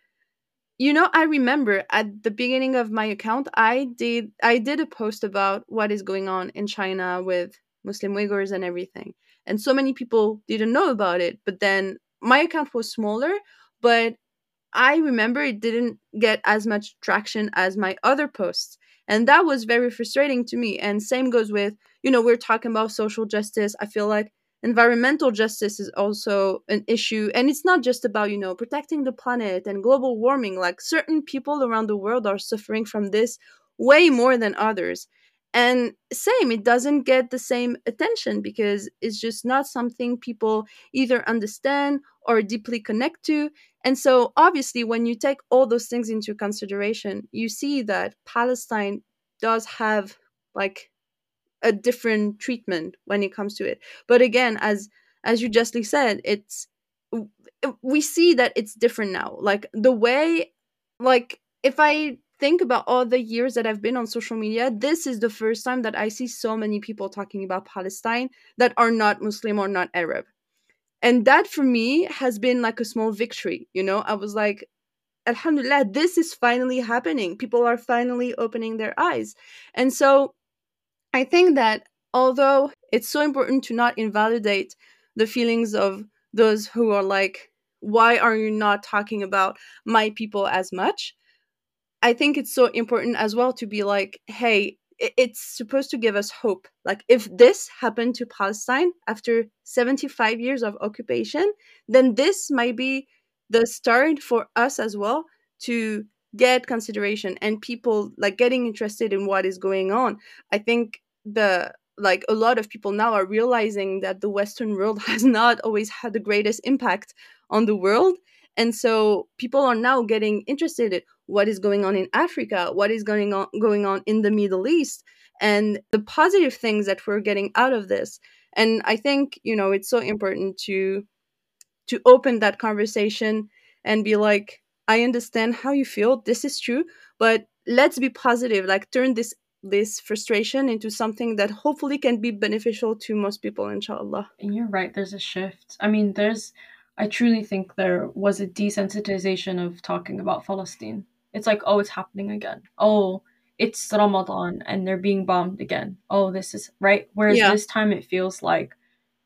you know i remember at the beginning of my account i did i did a post about what is going on in china with muslim uyghurs and everything. And so many people didn't know about it but then my account was smaller, but I remember it didn't get as much traction as my other posts. And that was very frustrating to me. And same goes with, you know, we're talking about social justice. I feel like environmental justice is also an issue. And it's not just about, you know, protecting the planet and global warming. Like certain people around the world are suffering from this way more than others and same it doesn't get the same attention because it's just not something people either understand or deeply connect to. And so obviously when you take all those things into consideration you see that palestine does have like a different treatment when it comes to it. But again as as you justly said it's we see that it's different now. Like the way like if i think about all the years that I've been on social media, this is the first time that I see so many people talking about Palestine that are not Muslim or not Arab. And that for me has been like a small victory, you know? I was like, Alhamdulillah, this is finally happening. People are finally opening their eyes. And so I think that although it's so important to not invalidate the feelings of those who are like, why are you not talking about my people as much? I think it's so important as well to be like, hey, it's supposed to give us hope. Like, if this happened to Palestine after 75 years of occupation, then this might be the start for us as well to get consideration and people like getting interested in what is going on. I think the like a lot of people now are realizing that the Western world has not always had the greatest impact on the world. And so people are now getting interested in what is going on in Africa, what is going on going on in the Middle East, and the positive things that we're getting out of this. And I think, you know, it's so important to to open that conversation and be like, I understand how you feel. This is true, but let's be positive. Like turn this this frustration into something that hopefully can be beneficial to most people inshallah and you're right there's a shift i mean there's i truly think there was a desensitization of talking about palestine. It's like oh it's happening again. Oh it's ramadan and they're being bombed again. Oh this is right? Whereas Yeah. this time it feels like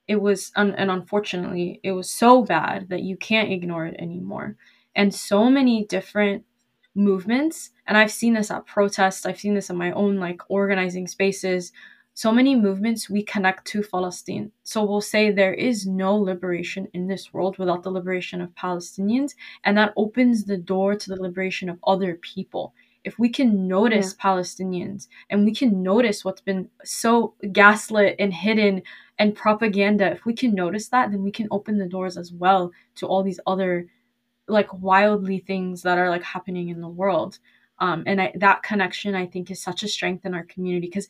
it was un- and unfortunately it was so bad that you can't ignore it anymore. And so many different movements and i've seen this at protests. I've seen this in my own like organizing spaces so many movements we connect to palestine. So we'll say there is no liberation in this world without the liberation of palestinians and that opens the door to the liberation of other people. If we can notice palestinians and we can notice what's been so gaslit and hidden and propaganda if we can notice that then we can open the doors as well to all these other like wildly things that are like happening in the world. Um, and I, that connection i think is such a strength in our community because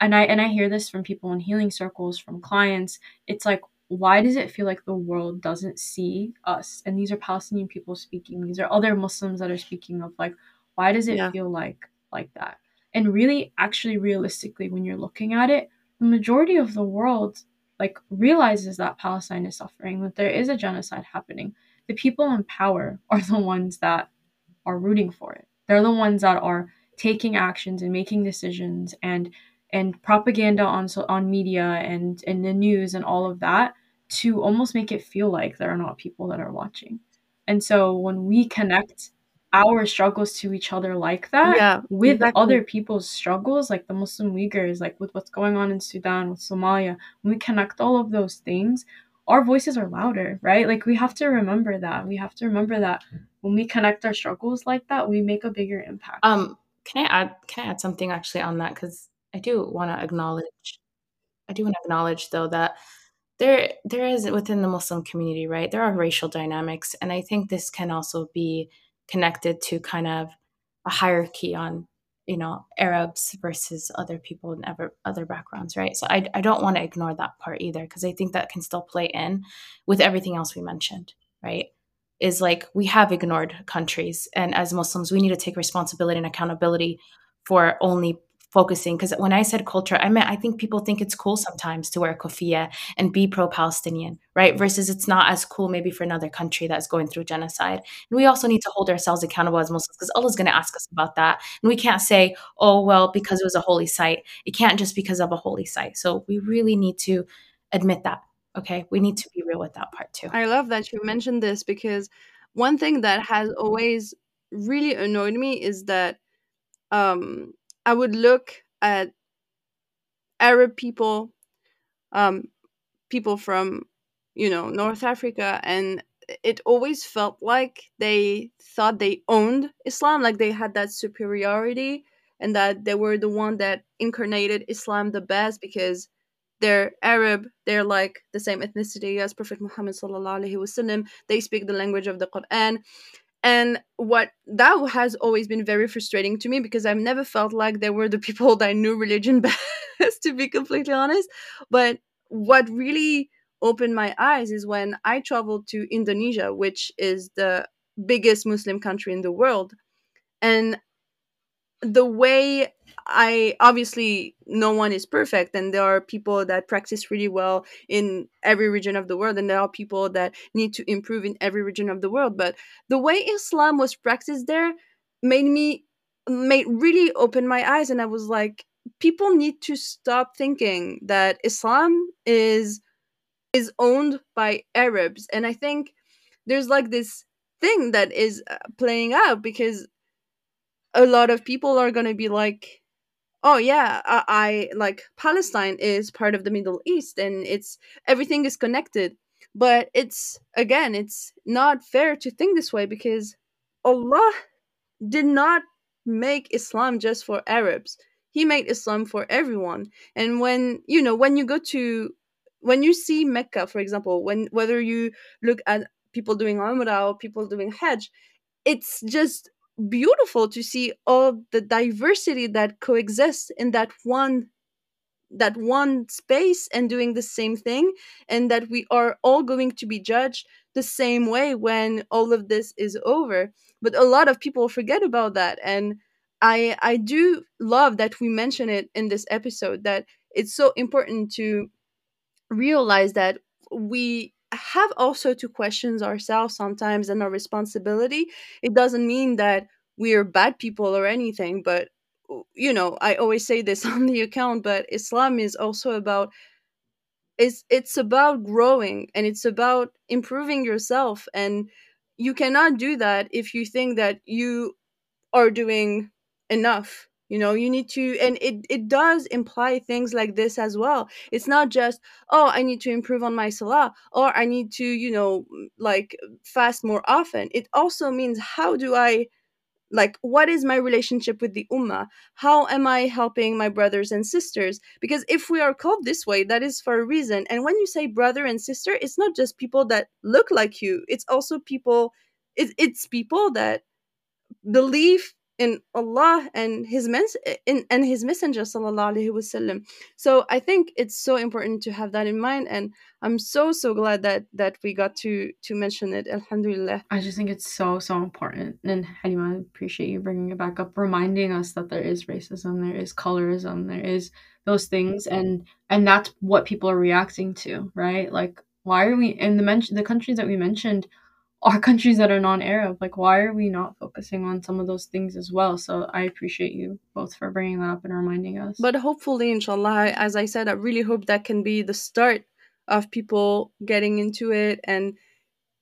and i and i hear this from people in healing circles from clients it's like why does it feel like the world doesn't see us? And these are palestinian people speaking these are other muslims that are speaking of like why does it Yeah. feel like like that? And really actually realistically when you're looking at it the majority of the world like realizes that palestine is suffering that there is a genocide happening. The people in power are the ones that are rooting for it. They're the ones that are taking actions and making decisions and and propaganda on so on media and in the news and all of that to almost make it feel like there are not people that are watching and so when we connect our struggles to each other like that Yeah, with exactly. other people's struggles like the muslim uyghurs like with what's going on in sudan with somalia when we connect all of those things our voices are louder right like we have to remember that we have to remember that when we connect our struggles like that we make a bigger impact Um, can I add? Can I add something actually on that? Because I do want to acknowledge. I do want to acknowledge though that there there is within the Muslim community, right? There are racial dynamics, and I think this can also be connected to kind of a hierarchy on you know Arabs versus other people and ever, other backgrounds, right? So I I don't want to ignore that part either because I think that can still play in with everything else we mentioned, right? Is like we have ignored countries, and as Muslims, we need to take responsibility and accountability for only focusing. Because when I said culture, I meant I think people think it's cool sometimes to wear a kofia and be pro-Palestinian, right? Versus it's not as cool maybe for another country that's going through genocide. And we also need to hold ourselves accountable as Muslims because Allah's going to ask us about that, and we can't say, "Oh well," because it was a holy site. It can't just because of a holy site. So we really need to admit that. Okay, we need to be real with that part too. I love that you mentioned this because one thing that has always really annoyed me is that um, I would look at Arab people, um, people from you know North Africa, and it always felt like they thought they owned Islam, like they had that superiority, and that they were the one that incarnated Islam the best because they're Arab, they're like the same ethnicity as Prophet Muhammad sallallahu alaihi wasallam. They speak the language of the Quran, and what that has always been very frustrating to me because I've never felt like they were the people that knew religion best, to be completely honest. But what really opened my eyes is when I traveled to Indonesia, which is the biggest Muslim country in the world, and the way I obviously no one is perfect, and there are people that practice really well in every region of the world, and there are people that need to improve in every region of the world. But the way Islam was practiced there made me made really open my eyes, and I was like, people need to stop thinking that Islam is is owned by Arabs, and I think there's like this thing that is uh, playing out because a lot of people are going to be like oh yeah I, I like palestine is part of the middle east and it's everything is connected. But it's again it's not fair to think this way because allah did not make islam just for arabs. He made islam for everyone. And when you know when you go to when you see mecca for example when whether you look at people doing umrah or people doing hajj it's just beautiful to see all the diversity that coexists in that one that one space and doing the same thing and that we are all going to be judged the same way when all of this is over. But a lot of people forget about that and I I do love that we mention it in this episode that it's so important to realize that we have also to question ourselves sometimes and our responsibility. It doesn't mean that we're bad people or anything, but you know, I always say this on the account, but Islam is also about it's it's about growing and it's about improving yourself and you cannot do that if you think that you are doing enough you know you need to and it it does imply things like this as well. It's not just oh i need to improve on my salah or i need to you know like fast more often. It also means how do i like what is my relationship with the ummah? How am i helping my brothers and sisters? Because if we are called this way that is for a reason. And when you say brother and sister it's not just people that look like you. It's also people it, it's people that believe in Allah and his mens- in, and his messenger sallallahu alaihi wasallam. So I think it's so important to have that in mind and I'm so so glad that that we got to to mention it alhamdulillah. I just think it's so so important and Halima I appreciate you bringing it back up reminding us that there is racism, there is colorism, there is those things and and that's what people are reacting to, right? Like why are we in the mention the countries that we mentioned are countries that are non-Arab. Like, why are we not focusing on some of those things as well? So I appreciate you both for bringing that up and reminding us. But hopefully, inshallah, as I said, I really hope that can be the start of people getting into it and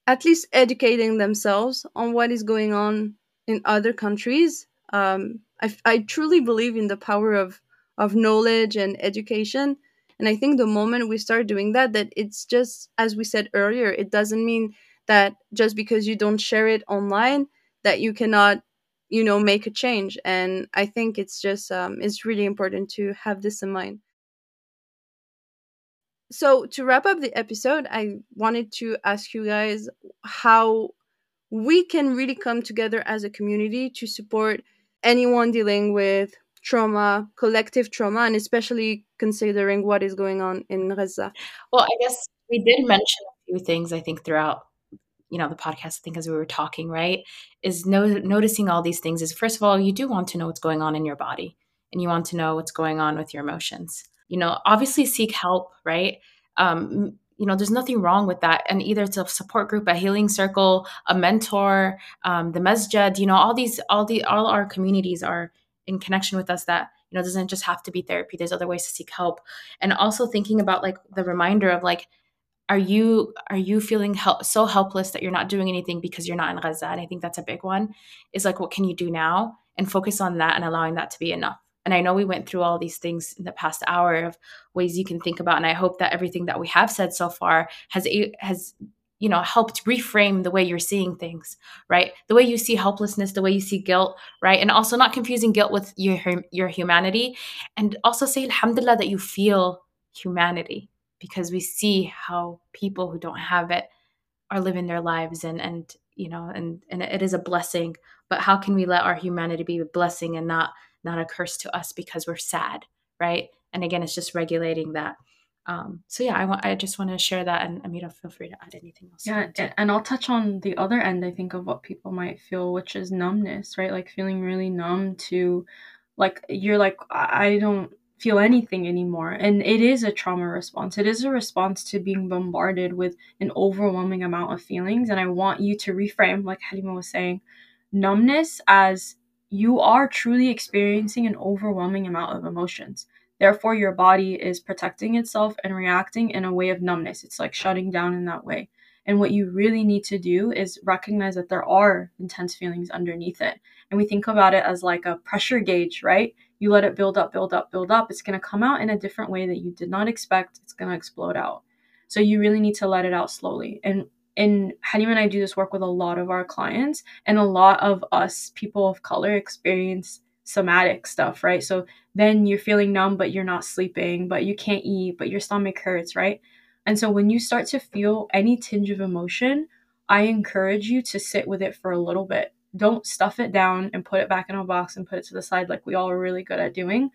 at least educating themselves on what is going on in other countries. Um, I, I truly believe in the power of of knowledge and education. And I think the moment we start doing that, that it's just as we said earlier, it doesn't mean that just because you don't share it online that you cannot you know make a change. And i think it's just um, it's really important to have this in mind. So to wrap up the episode i wanted to ask you guys how we can really come together as a community to support anyone dealing with trauma collective trauma and especially considering what is going on in gaza. Well i guess we did mention a few things i think throughout you know the podcast i think as we were talking right is no, noticing all these things is first of all you do want to know what's going on in your body and you want to know what's going on with your emotions. You know obviously seek help right? Um, you know there's nothing wrong with that and either it's a support group a healing circle a mentor um, the masjid you know all these all the all our communities are in connection with us that you know doesn't just have to be therapy there's other ways to seek help. And also thinking about like the reminder of like are you are you feeling hel- so helpless that you're not doing anything because you're not in Gaza? And I think that's a big one. Is like, what can you do now? And focus on that and allowing that to be enough. And I know we went through all these things in the past hour of ways you can think about. And I hope that everything that we have said so far has has you know helped reframe the way you're seeing things right the way you see helplessness the way you see guilt right and also not confusing guilt with your your humanity and also say alhamdulillah that you feel humanity because we see how people who don't have it are living their lives and and you know and and it is a blessing but how can we let our humanity be a blessing and not not a curse to us because we're sad right and again it's just regulating that um, so yeah, I want I just want to share that, and Amira, feel free to add anything else. Yeah, and I'll touch on the other end. I think of what people might feel, which is numbness, right? Like feeling really numb to, like you're like I don't feel anything anymore. And it is a trauma response. It is a response to being bombarded with an overwhelming amount of feelings. And I want you to reframe, like Halima was saying, numbness as you are truly experiencing an overwhelming amount of emotions. Therefore, your body is protecting itself and reacting in a way of numbness. It's like shutting down in that way. And what you really need to do is recognize that there are intense feelings underneath it. And we think about it as like a pressure gauge, right? You let it build up, build up, build up, it's going to come out in a different way that you did not expect. It's going to explode out. So you really need to let it out slowly. And and Halima and I do this work with a lot of our clients, and a lot of us, people of color, experience somatic stuff, right? So then you're feeling numb, but you're not sleeping, but you can't eat, but your stomach hurts, right? And so when you start to feel any tinge of emotion, I encourage you to sit with it for a little bit don't stuff it down and put it back in a box and put it to the side like we all are really good at doing.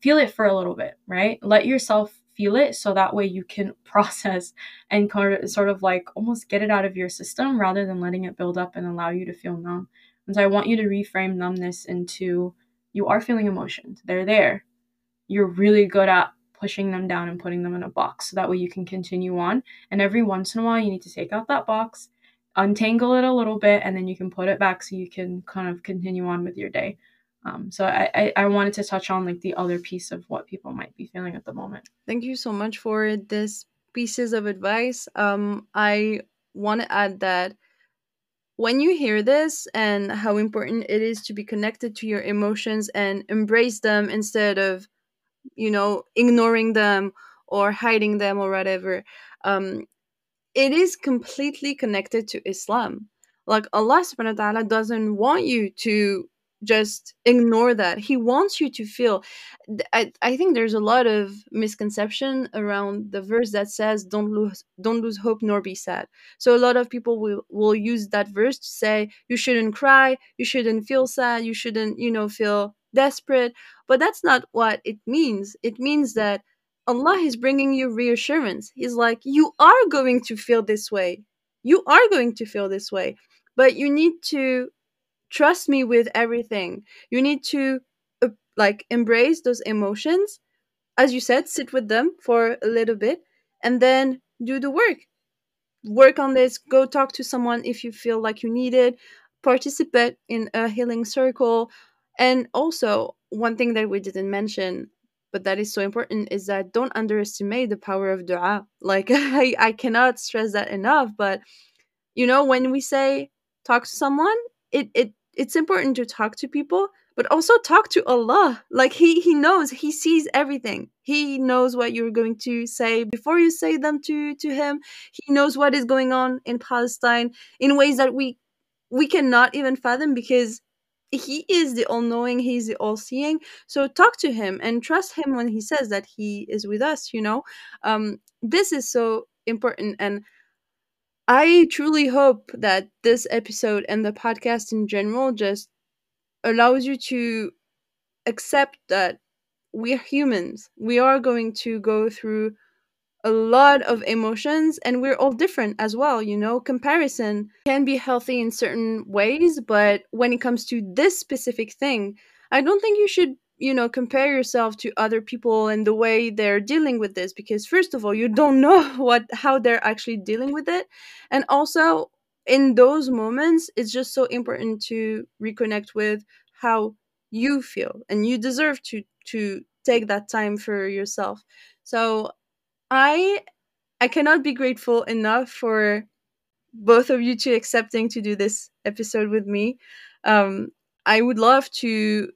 Feel it for a little bit, right? Let yourself feel it so that way you can process and sort of like almost get it out of your system rather than letting it build up and allow you to feel numb. And so I want you to reframe numbness into you are feeling emotions. They're there. You're really good at pushing them down and putting them in a box so that way you can continue on. And every once in a while, you need to take out that box, untangle it a little bit, and then you can put it back so you can kind of continue on with your day. Um, so I, I, I wanted to touch on like the other piece of what people might be feeling at the moment. Thank you so much for this pieces of advice. Um, I want to add that when you hear this and how important it is to be connected to your emotions and embrace them instead of you know ignoring them or hiding them or whatever um it is completely connected to islam. Like allah subhanahu wa ta'ala doesn't want you to just ignore that. He wants you to feel I, I think there's a lot of misconception around the verse that says don't lose don't lose hope nor be sad. So a lot of people will will use that verse to say you shouldn't cry you shouldn't feel sad you shouldn't you know feel desperate. But that's not what it means. It means that allah is bringing you reassurance. He's like you are going to feel this way. You are going to feel this way. But you need to trust me with everything. You need to uh, like embrace those emotions. As you said sit with them for a little bit and then do the work. Work on this. Go talk to someone if you feel like you need it. Participate in a healing circle. And also one thing that we didn't mention but that is so important is that don't underestimate the power of dua. Like i, I cannot stress that enough but you know when we say talk to someone it, it it's important to talk to people but also talk to allah. Like he he knows he sees everything. He knows what you're going to say before you say them to to him. He knows what is going on in palestine in ways that we we cannot even fathom because he is the all-knowing he's the all-seeing so talk to him and trust him when he says that he is with us you know um this is so important and I truly hope that this episode and the podcast in general just allows you to accept that we're humans. We are going to go through a lot of emotions and we're all different as well, you know. Comparison can be healthy in certain ways, but when it comes to this specific thing, I don't think you should you know compare yourself to other people and the way they're dealing with this because first of all you don't know what how they're actually dealing with it and also in those moments it's just so important to reconnect with how you feel and you deserve to to take that time for yourself so i i cannot be grateful enough for both of you two accepting to do this episode with me. Um i would love to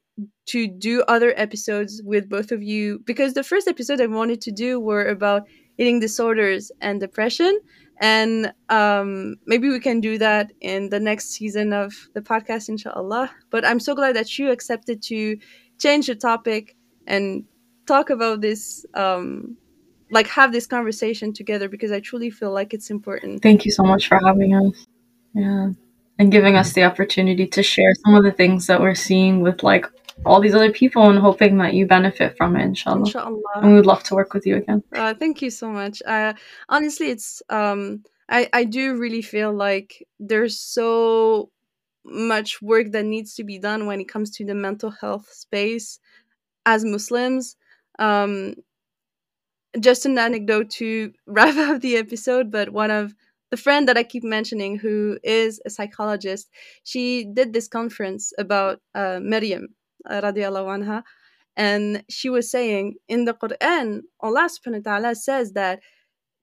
to do other episodes with both of you because the first episode I wanted to do were about eating disorders and depression. And um, maybe we can do that in the next season of the podcast inshallah. But i'm so glad that you accepted to change the topic and talk about this um, like have this conversation together because i truly feel like it's important. Thank you so much for having us. Yeah. And giving us the opportunity to share some of the things that we're seeing with like all these other people and hoping that you benefit from it inshallah, inshallah. and we would love to work with you again. Uh, thank you so much. Uh, honestly it's um I, I do really feel like there's so much work that needs to be done when it comes to the mental health space as muslims. Um just an anecdote to wrap up the episode but one of the friend that I keep mentioning, who is a psychologist, she did this conference about uh, Maryam, radiallahu anha, and she was saying in the Quran, Allah subhanahu wa ta'ala says that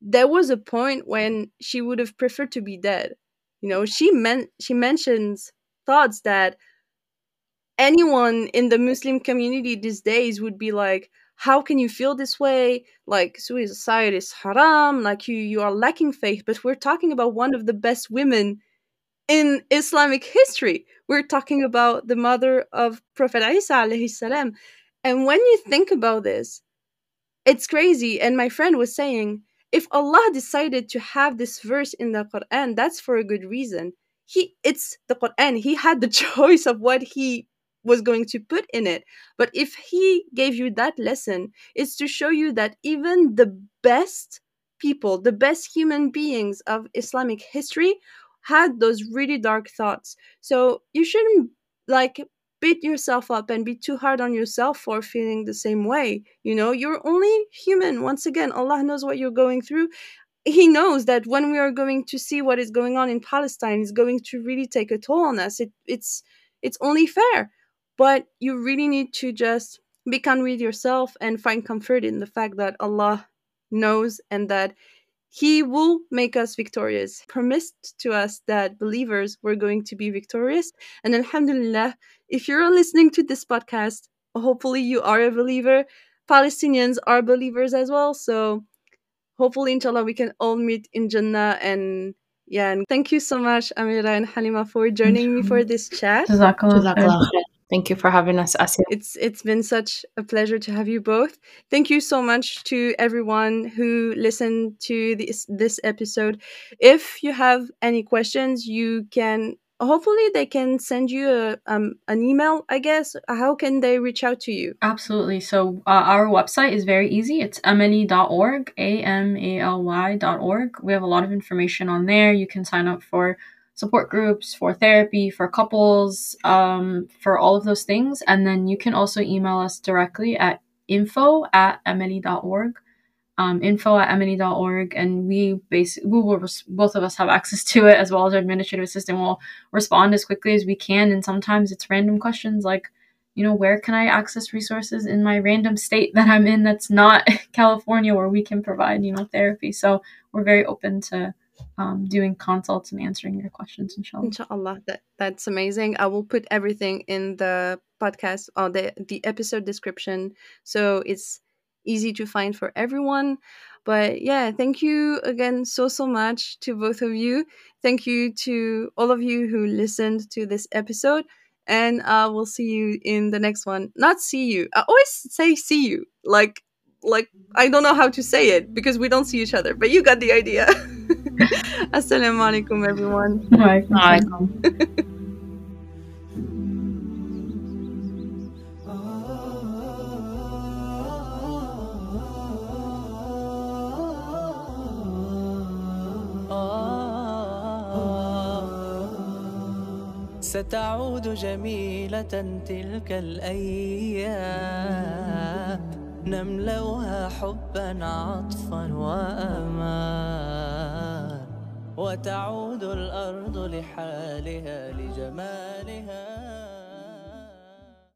there was a point when she would have preferred to be dead. You know, she meant she mentions thoughts that anyone in the Muslim community these days would be like, how can you feel this way? Like suicide is haram like you you are lacking faith but we're talking about one of the best women in islamic history. We're talking about the mother of prophet isa alayhi salam. And when you think about this it's crazy. And my friend was saying if allah decided to have this verse in the quran that's for a good reason. He it's the quran. He had the choice of what he was going to put in it. But if he gave you that lesson, it's to show you that even the best people, the best human beings of Islamic history, had those really dark thoughts. So you shouldn't like beat yourself up and be too hard on yourself for feeling the same way. You know, you're only human. Once again, Allah knows what you're going through. He knows that when we are going to see what is going on in Palestine is going to really take a toll on us. It, it's it's only fair. But you really need to just be kind with yourself and find comfort in the fact that Allah knows and that he will make us victorious. Promised to us that believers were going to be victorious. And Alhamdulillah, if you're listening to this podcast, hopefully you are a believer. Palestinians are believers as well. So hopefully, inshallah, we can all meet in Jannah. And yeah, and thank you so much, Amira and Halima, for joining me for this chat. Jazakallah. Thank you for having us, Asia. It's it's been such a pleasure to have you both. Thank you so much to everyone who listened to this this episode. If you have any questions, you can hopefully they can send you a, um, an email i guess how can they reach out to you absolutely so uh, our website is very easy it's amaly.org a-m-a-l-y.org we have a lot of information on there you can sign up for support groups, for therapy, for couples, um, for all of those things. And then you can also email us directly at info at amaly.org. Um, info at amaly.org and we basically we res- both of us have access to it as well as our administrative assistant will respond as quickly as we can and sometimes it's random questions like you know where can i access resources in my random state that i'm in that's not california where we can provide you know therapy so we're very open to um, doing consults and answering your questions, inshallah. Inshallah, that that's amazing. I will put everything in the podcast or the the episode description, so it's easy to find for everyone. But yeah, thank you again so so much to both of you. Thank you to all of you who listened to this episode. And uh, we'll see you in the next one. Not see you. I always say see you. Like like I don't know how to say it because we don't see each other, but you got the idea. السلام عليكم everyone. وعليكم السلام ستعود جميلة تلك الأيام. نملوها حبا عطفا وأمان. وتعود الأرض لحالها لجمالها.